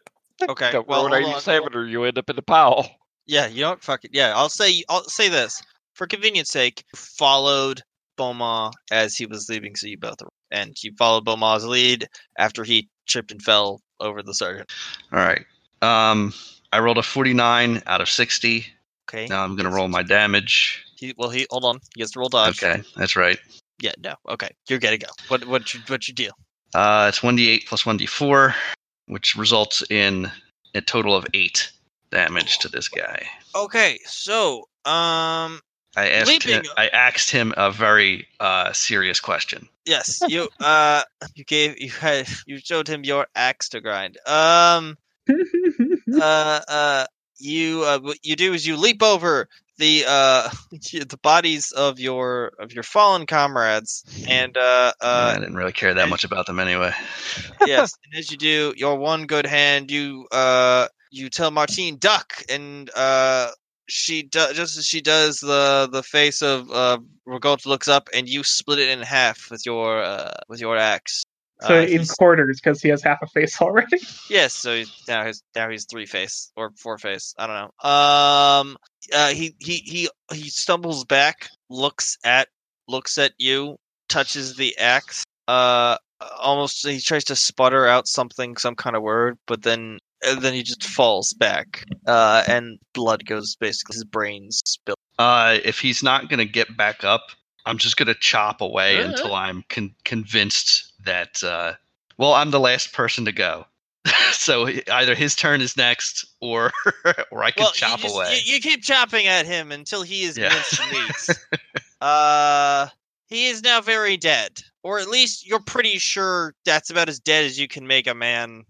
Okay, well, roll hold an on. 87 or you end up in the pile. Yeah, you don't fuck it. Yeah, I'll say I'll say this for convenience sake. Followed Beaumains as he was leaving, so you both are, and you followed Beaumains's lead after he tripped and fell over the sergeant. All right. Um, I rolled a 49 out of 60. Okay. Now I'm going to roll my damage. He, well, he hold on. He has to roll dodge. Okay, that's right. Yeah. No. Okay. You're gonna go. What? What? You, what you deal? Uh, it's 1d8 plus 1d4, which results in a total of 8 damage to this guy. Okay. So, um, I asked him, I asked him a very uh, serious question. yes, you uh, you gave you had you showed him your axe to grind. Um. uh, uh, you uh, what you do is you leap over the uh the bodies of your of your fallen comrades, and uh, uh I didn't really care that much about them anyway. yes, and as you do, your one good hand, you uh you tell Martine duck, and uh she does just as she does the the face of uh Rigault looks up, and you split it in half with your uh with your axe. so Uh, in he's- quarters because he has half a face already. Yes, so he's, now he's now he's three face or four face. I don't know. Um, uh, he he he he stumbles back, looks at looks at you, touches the axe. Uh, almost he tries to sputter out something, some kind of word, but then and then he just falls back. Uh, and blood goes basically his brains spill. Uh, if he's not going to get back up, I'm just going to chop away Uh-huh. until I'm con- convinced that, uh, well, I'm the last person to go. so either his turn is next, or or I can well, chop you, just- away. you, you keep chopping at him until he is Yeah. minced meat. uh, he is now very dead, or at least you're pretty sure that's about as dead as you can make a man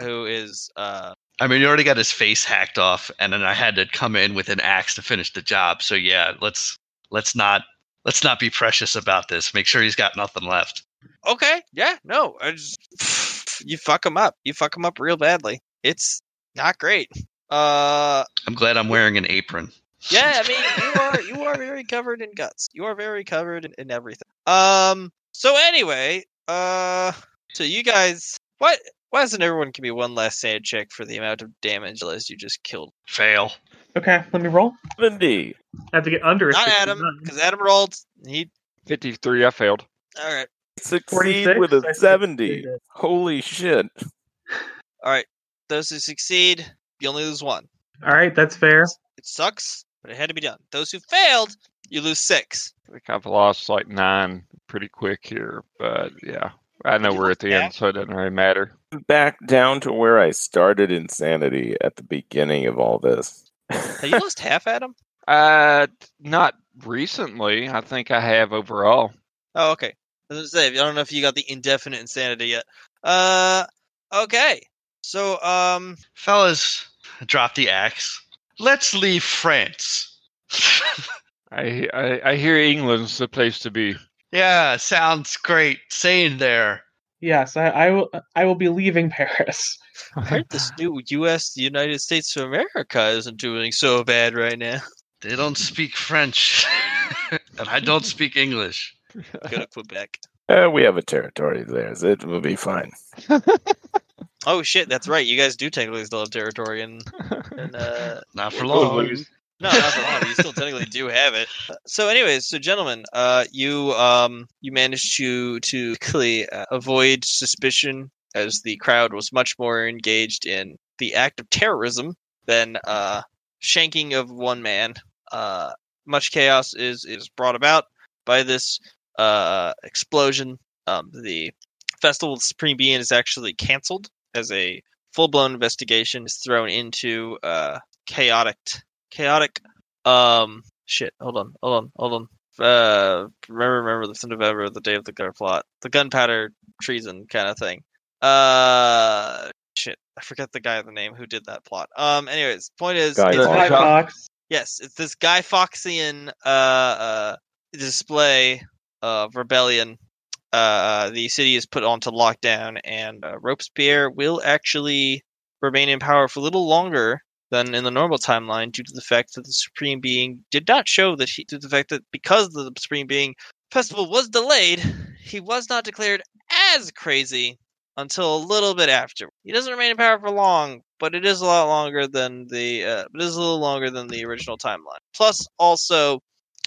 who is. Uh, I mean, he already got his face hacked off, and then I had to come in with an axe to finish the job. So yeah, let's let's not let's not be precious about this. Make sure he's got nothing left. okay, yeah, no, I just, you fuck him up. You fuck him up real badly. It's not great. Uh, I'm glad I'm wearing an apron. yeah, I mean, you are you are very covered in guts. You are very covered in, in everything. Um. So anyway, uh, so you guys, what? Why doesn't everyone give me one last SAN check for the amount of damage as you just killed? Fail. Okay, let me roll. 70. I have to get under a Not Adam, 69. because Adam rolled. He. 53, I failed. All right. Succeed 46? with I a said 70. 66. Holy shit. All right. Those who succeed, you only lose one. All right, that's fair. It sucks, but it had to be done. Those who failed, you lose six. I think I've lost like nine pretty quick here, but yeah. I know we're at the back? end, so it doesn't really matter. Back down to where I started insanity at the beginning of all this. Have you lost half, Adam? Uh, not recently. I think I have overall. Oh, okay. I was gonna say, I don't know if you got the indefinite insanity yet. Uh, okay. So, um, Fellas, drop the axe. Let's leave France. I I, I hear England's the place to be. Yeah, sounds great. Saying there. Yes, I, I will. I will be leaving Paris. I heard this new U.S. the United States of America isn't doing so bad right now. They don't speak French, and I don't speak English. Go to Quebec. Uh, we have a territory there. so It will be fine. Oh shit, that's right. You guys do technically still have territory, and and uh, Not for We'll long. No, not for long. You still technically do have it. So, anyways, so gentlemen, uh, you um, you managed to to quickly uh, avoid suspicion as the crowd was much more engaged in the act of terrorism than uh, shanking of one man. Uh, much chaos is is brought about by this uh, explosion. Um, the festival of the Supreme Being is actually canceled as a full blown investigation is thrown into uh, chaotic chaotic um shit hold on hold on hold on uh remember remember the november the day of the gunpowder plot the gunpowder treason kind of thing uh shit i forget the guy the name who did that plot um anyways point is Guy it's Fawkes. Hi, Fox. Fox. yes it's this guy foxian uh uh display of rebellion uh the city is put onto lockdown and uh, robespierre will actually remain in power for a little longer than in the normal timeline due to the fact that the Supreme Being did not show that he, due to the fact that because the Supreme Being festival was delayed, he was not declared as crazy until a little bit after. He doesn't remain in power for long, but it is a lot longer than the, uh, it is a little longer than the original timeline. Plus, also,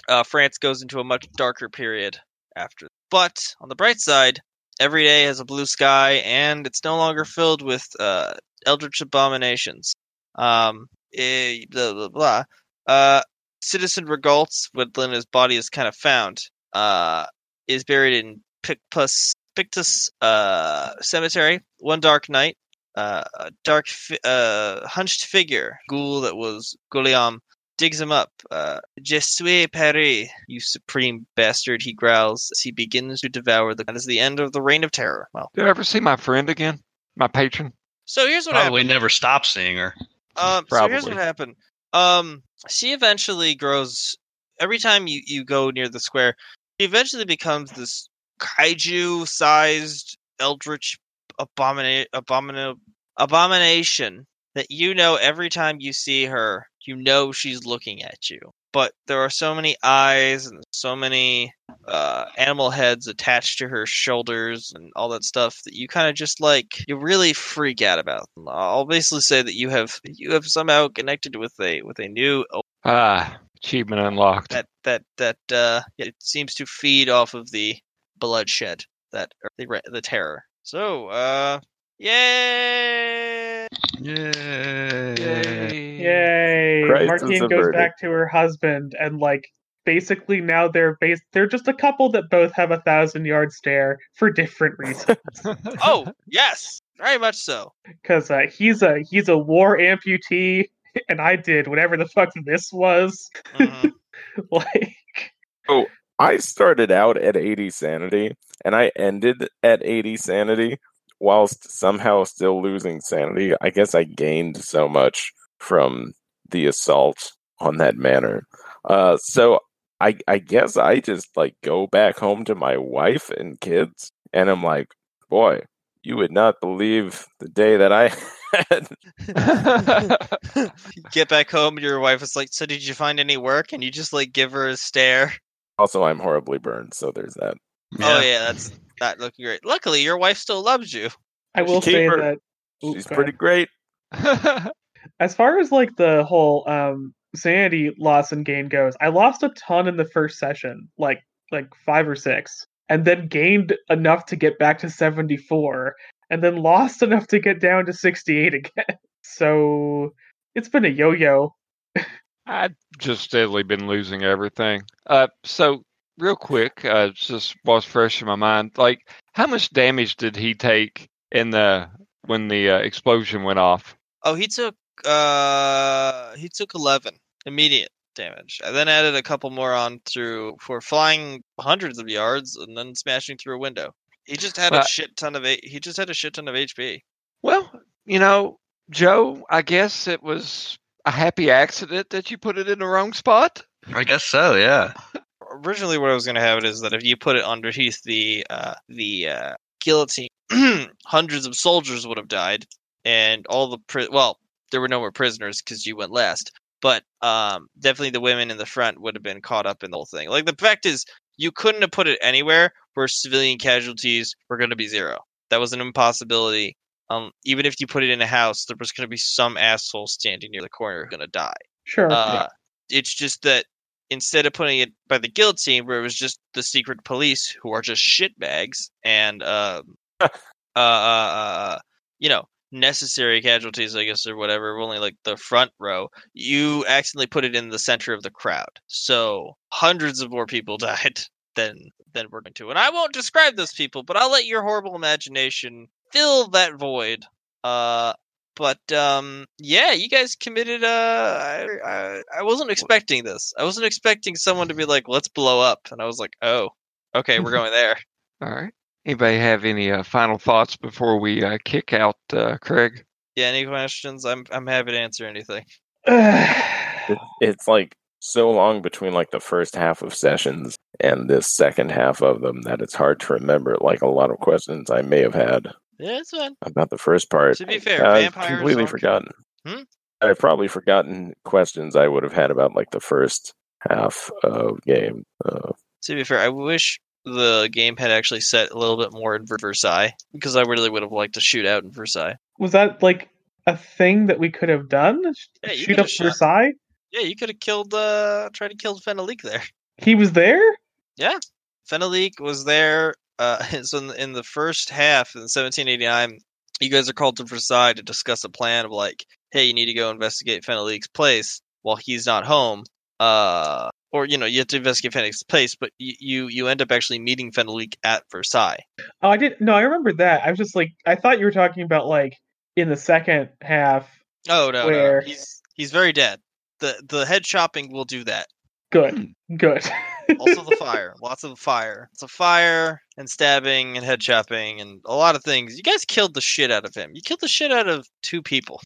uh, France goes into a much darker period after. But on the bright side, every day has a blue sky, and it's no longer filled with uh, eldritch abominations. Um, eh, blah blah blah. Uh, Citizen Regaltz, when his body is kind of found, uh, is buried in Picpus Pictus uh cemetery. One dark night, uh, a dark fi- uh hunched figure, ghoul that was Guillaume, digs him up. Uh, Je suis Paris, you supreme bastard! He growls as he begins to devour the. That is the end of the reign of terror. Well, Did I ever see my friend again? My patron? so here's what happened. Probably never stop seeing her. Um, so here's what happened. Um, she eventually grows. Every time you, you go near the square, she eventually becomes this kaiju-sized eldritch abomina- abomina- abomination that you know every time you see her, you know she's looking at you. But there are so many eyes and so many uh, animal heads attached to her shoulders and all that stuff that you kind of just like you really freak out about. Them. I'll basically say that you have you have somehow connected with a with a new Ah, achievement unlocked. that that that uh it seems to feed off of the bloodshed that or the the terror. So uh yay! Yay. Yay. Yay! Crisis Martine goes averted. back to her husband and like basically now they're base they're just a couple that both have a thousand yard stare for different reasons. Oh yes, very much so. Because uh, he's a he's a war amputee, and I did whatever the fuck this was. Mhm. like, Oh, I started out at 80 sanity and I ended at 80 sanity whilst somehow still losing sanity. I guess I gained so much from the assault on that manor. Uh, so I I guess I just like go back home to my wife and kids and I'm like, boy, you would not believe the day that I had. Get back home, your wife is like, "So did you find any work?" And you just like give her a stare. Also, I'm horribly burned, so there's that. Oh yeah, that's not looking great. Luckily, your wife still loves you. I will Keep say her- that Ooh, She's go pretty ahead. great. as far as like the whole um sanity loss and gain goes, I lost a ton in the first session, like like five or six, and then gained enough to get back to seventy four, and then lost enough to get down to sixty eight again. So it's been a yo yo. I've just steadily been losing everything. Uh, so real quick, uh, just was fresh in my mind. Like, how much damage did he take in the when the uh, explosion went off? Oh, he took uh he took eleven immediate damage, and then added a couple more on through for flying hundreds of yards and then smashing through a window. He just had Well- a shit ton of he just had a shit ton of HP. Well, you know, Joe, I guess it was a happy accident that you put it in the wrong spot. I guess so. Yeah. Originally, what I was going to have it is that if you put it underneath the uh the uh guillotine, hundreds of soldiers would have died, and all the pri- well, there were no more prisoners because you went last. But um, definitely the women in the front would have been caught up in the whole thing. Like the fact is, you couldn't have put it anywhere where civilian casualties were going to be zero. That was an impossibility. Um, even if you put it in a house, there was going to be some asshole standing near the corner going to die. Sure. Uh, It's just that instead of putting it by the guillotine, where it was just the secret police who are just shitbags and um, uh, uh, uh, you know, necessary casualties, I guess, or whatever, only like the front row, you accidentally put it in the center of the crowd. So hundreds of more people died than than we're going to. And I won't describe those people, but I'll let your horrible imagination fill that void. Uh, but um, yeah, you guys committed. Uh, I, I I wasn't expecting this. I wasn't expecting someone to be like, "Let's blow up," and I was like, "Oh, okay, we're going there." All right. Anybody have any uh, final thoughts before we uh, kick out uh, Craig? Yeah, any questions? I'm I'm happy to answer anything. It, it's like so long between like the first half of sessions and this second half of them that it's hard to remember like a lot of questions I may have had Yeah, it's fine. about the first part. To be fair, I've vampires completely aren't- forgotten. Hmm? I've probably forgotten questions I would have had about like the first half of game. Uh, To be fair, I wish the game had actually set a little bit more in Versailles because I really would have liked to shoot out in Versailles. was that like a thing that we could have done? Yeah, you Shoot could've up shot- Versailles? Yeah, you could have killed, uh, tried to kill Fenalik there. He was there? Yeah. Fenalik was there. Uh, so in the, in the first half in 1789, you guys are called to Versailles to discuss a plan of like, hey, you need to go investigate Fenalik's place while he's not home. Uh, or you know, you have to investigate Fenalik's place, but you, you you end up actually meeting Fenalik at Versailles. Oh, I didn't. No, I remember that. I was just like, I thought you were talking about like in the second half. Oh no, no, he's he's very dead. The the head chopping will do that. Good, good. Also the fire, lots of fire. It's a fire and stabbing and head chopping and a lot of things. You guys killed the shit out of him. You killed the shit out of two people.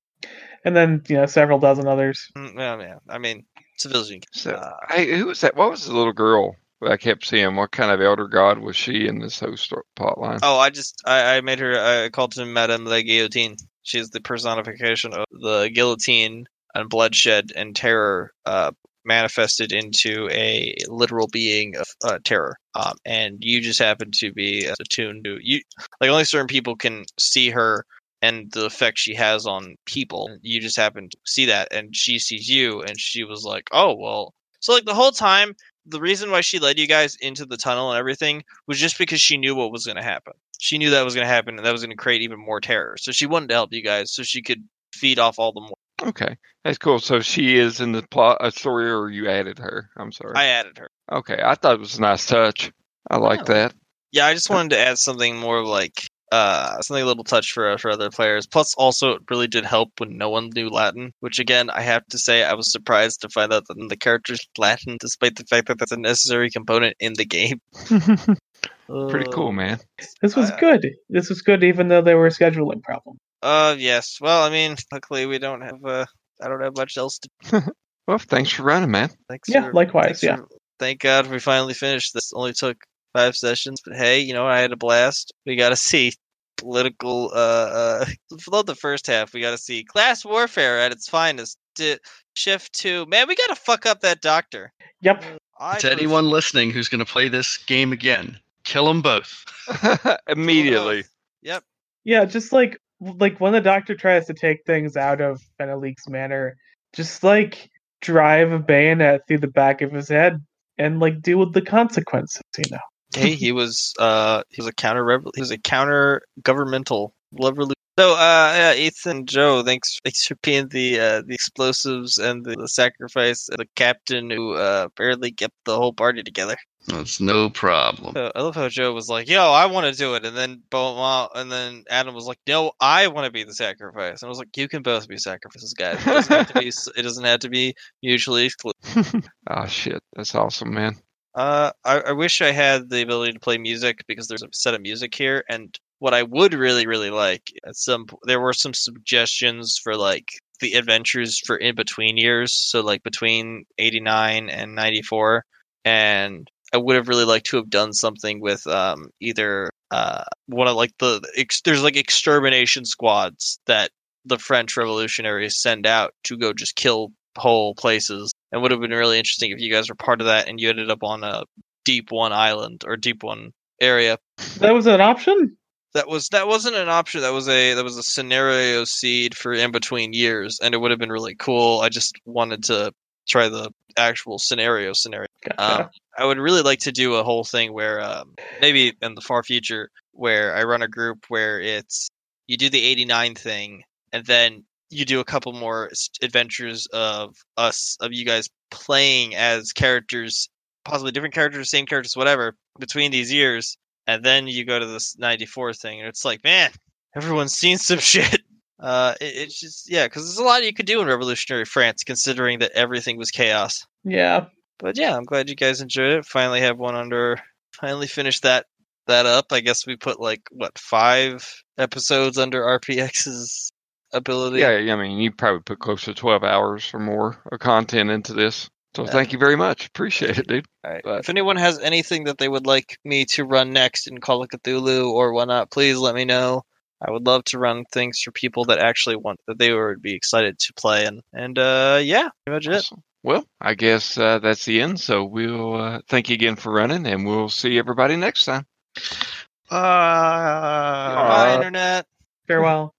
and then you know several dozen others. Mm, Yeah, yeah. I mean, civilian. So, Uh, hey, who was that? What was the little girl that I kept seeing? What kind of elder god was she in this whole sto- plotline? Oh, I just I, I made her. I called her Madame la Guillotine. She's the personification of the guillotine and bloodshed and terror uh, manifested into a literal being of uh, terror. Um, and you just happen to be attuned to you. Like only certain people can see her and the effect she has on people. You just happen to see that, and she sees you, and she was like, "Oh well." So like the whole time, the reason why she led you guys into the tunnel and everything was just because she knew what was going to happen. She knew that was going to happen, and that was going to create even more terror. So she wanted to help you guys, so she could feed off all the more Okay, that's cool. So she is in the plot uh, story, or you added her? I'm sorry. I added her. okay, I thought it was a nice touch. I like Oh. that. Yeah, I just wanted to add something more like uh something a little touch for for other players. Plus, also it really did help when no one knew Latin. Which again, I have to say, I was surprised to find out that the characters Latin, despite the fact that that's a necessary component in the game. Pretty Uh, cool, man. This was Uh, good. This was good, even though there were scheduling problems. Uh, yes. Well, I mean, luckily we don't have uh, I don't have much else to. Well, thanks for running, man. Thanks Yeah, for- likewise, thanks yeah. for- thank God we finally finished. This only took five sessions, but hey, you know I had a blast. We got to see political. Uh, uh, the first half, we got to see class warfare at its finest. Di- shift to man, we got to fuck up that doctor. Yep. I to pref- anyone listening who's going to play this game again, kill them both. Immediately. Yep. Yeah, just like like when the doctor tries to take things out of Fenalik's manor, just like drive a bayonet through the back of his head and like deal with the consequences, you know. hey, he was uh he was a counter. He was a counter governmental revolution. So, uh, yeah, Ethan, Joe, thanks, thanks for being the uh, the explosives and the, the sacrifice, the captain who uh barely kept the whole party together. That's no problem. So I love how Joe was like, "Yo, I want to do it," and then Bo- and then Adam was like, "No, I want to be the sacrifice." And I was like, "You can both be sacrifices, guys. It doesn't have to be. It doesn't have to be mutually exclusive." oh shit, that's awesome, man. Uh, I, I wish I had the ability to play music because there's a set of music here, and what I would really, really like at some there were some suggestions for like the adventures for in between years, so like between '89 and '94, and I would have really liked to have done something with um either uh one of like the ex- there's like extermination squads that the French revolutionaries send out to go just kill whole places. And would have been really interesting if you guys were part of that and you ended up on a deep one island or deep one area. That was an option? that was that wasn't an option. That was a that was a scenario seed for in between years and it would have been really cool. I just wanted to try the actual scenario scenario Gotcha. um, I would really like to do a whole thing where um, maybe in the far future where I run a group where it's you do the 89 thing and then you do a couple more adventures of us of you guys playing as characters possibly different characters same characters whatever between these years and then you go to this 94 thing and it's like man everyone's seen some shit uh it, it's just yeah because there's a lot you could do in revolutionary france considering that everything was chaos yeah. but yeah, I'm glad you guys enjoyed it. Finally have one under. Finally finished that that up. I guess we put like what five episodes under RPX's ability. Yeah, I mean, you probably put close to 12 hours or more of content into this. So Yeah. thank you very much. Appreciate it, dude. All right. But- If anyone has anything that they would like me to run next in Call of Cthulhu or whatnot, please let me know. I would love to run things for people that actually want that they would be excited to play and and uh yeah, pretty much it. Well, I guess uh, that's the end. So we'll uh, thank you again for running, and we'll see everybody next time. Bye. Bye, internet. Farewell.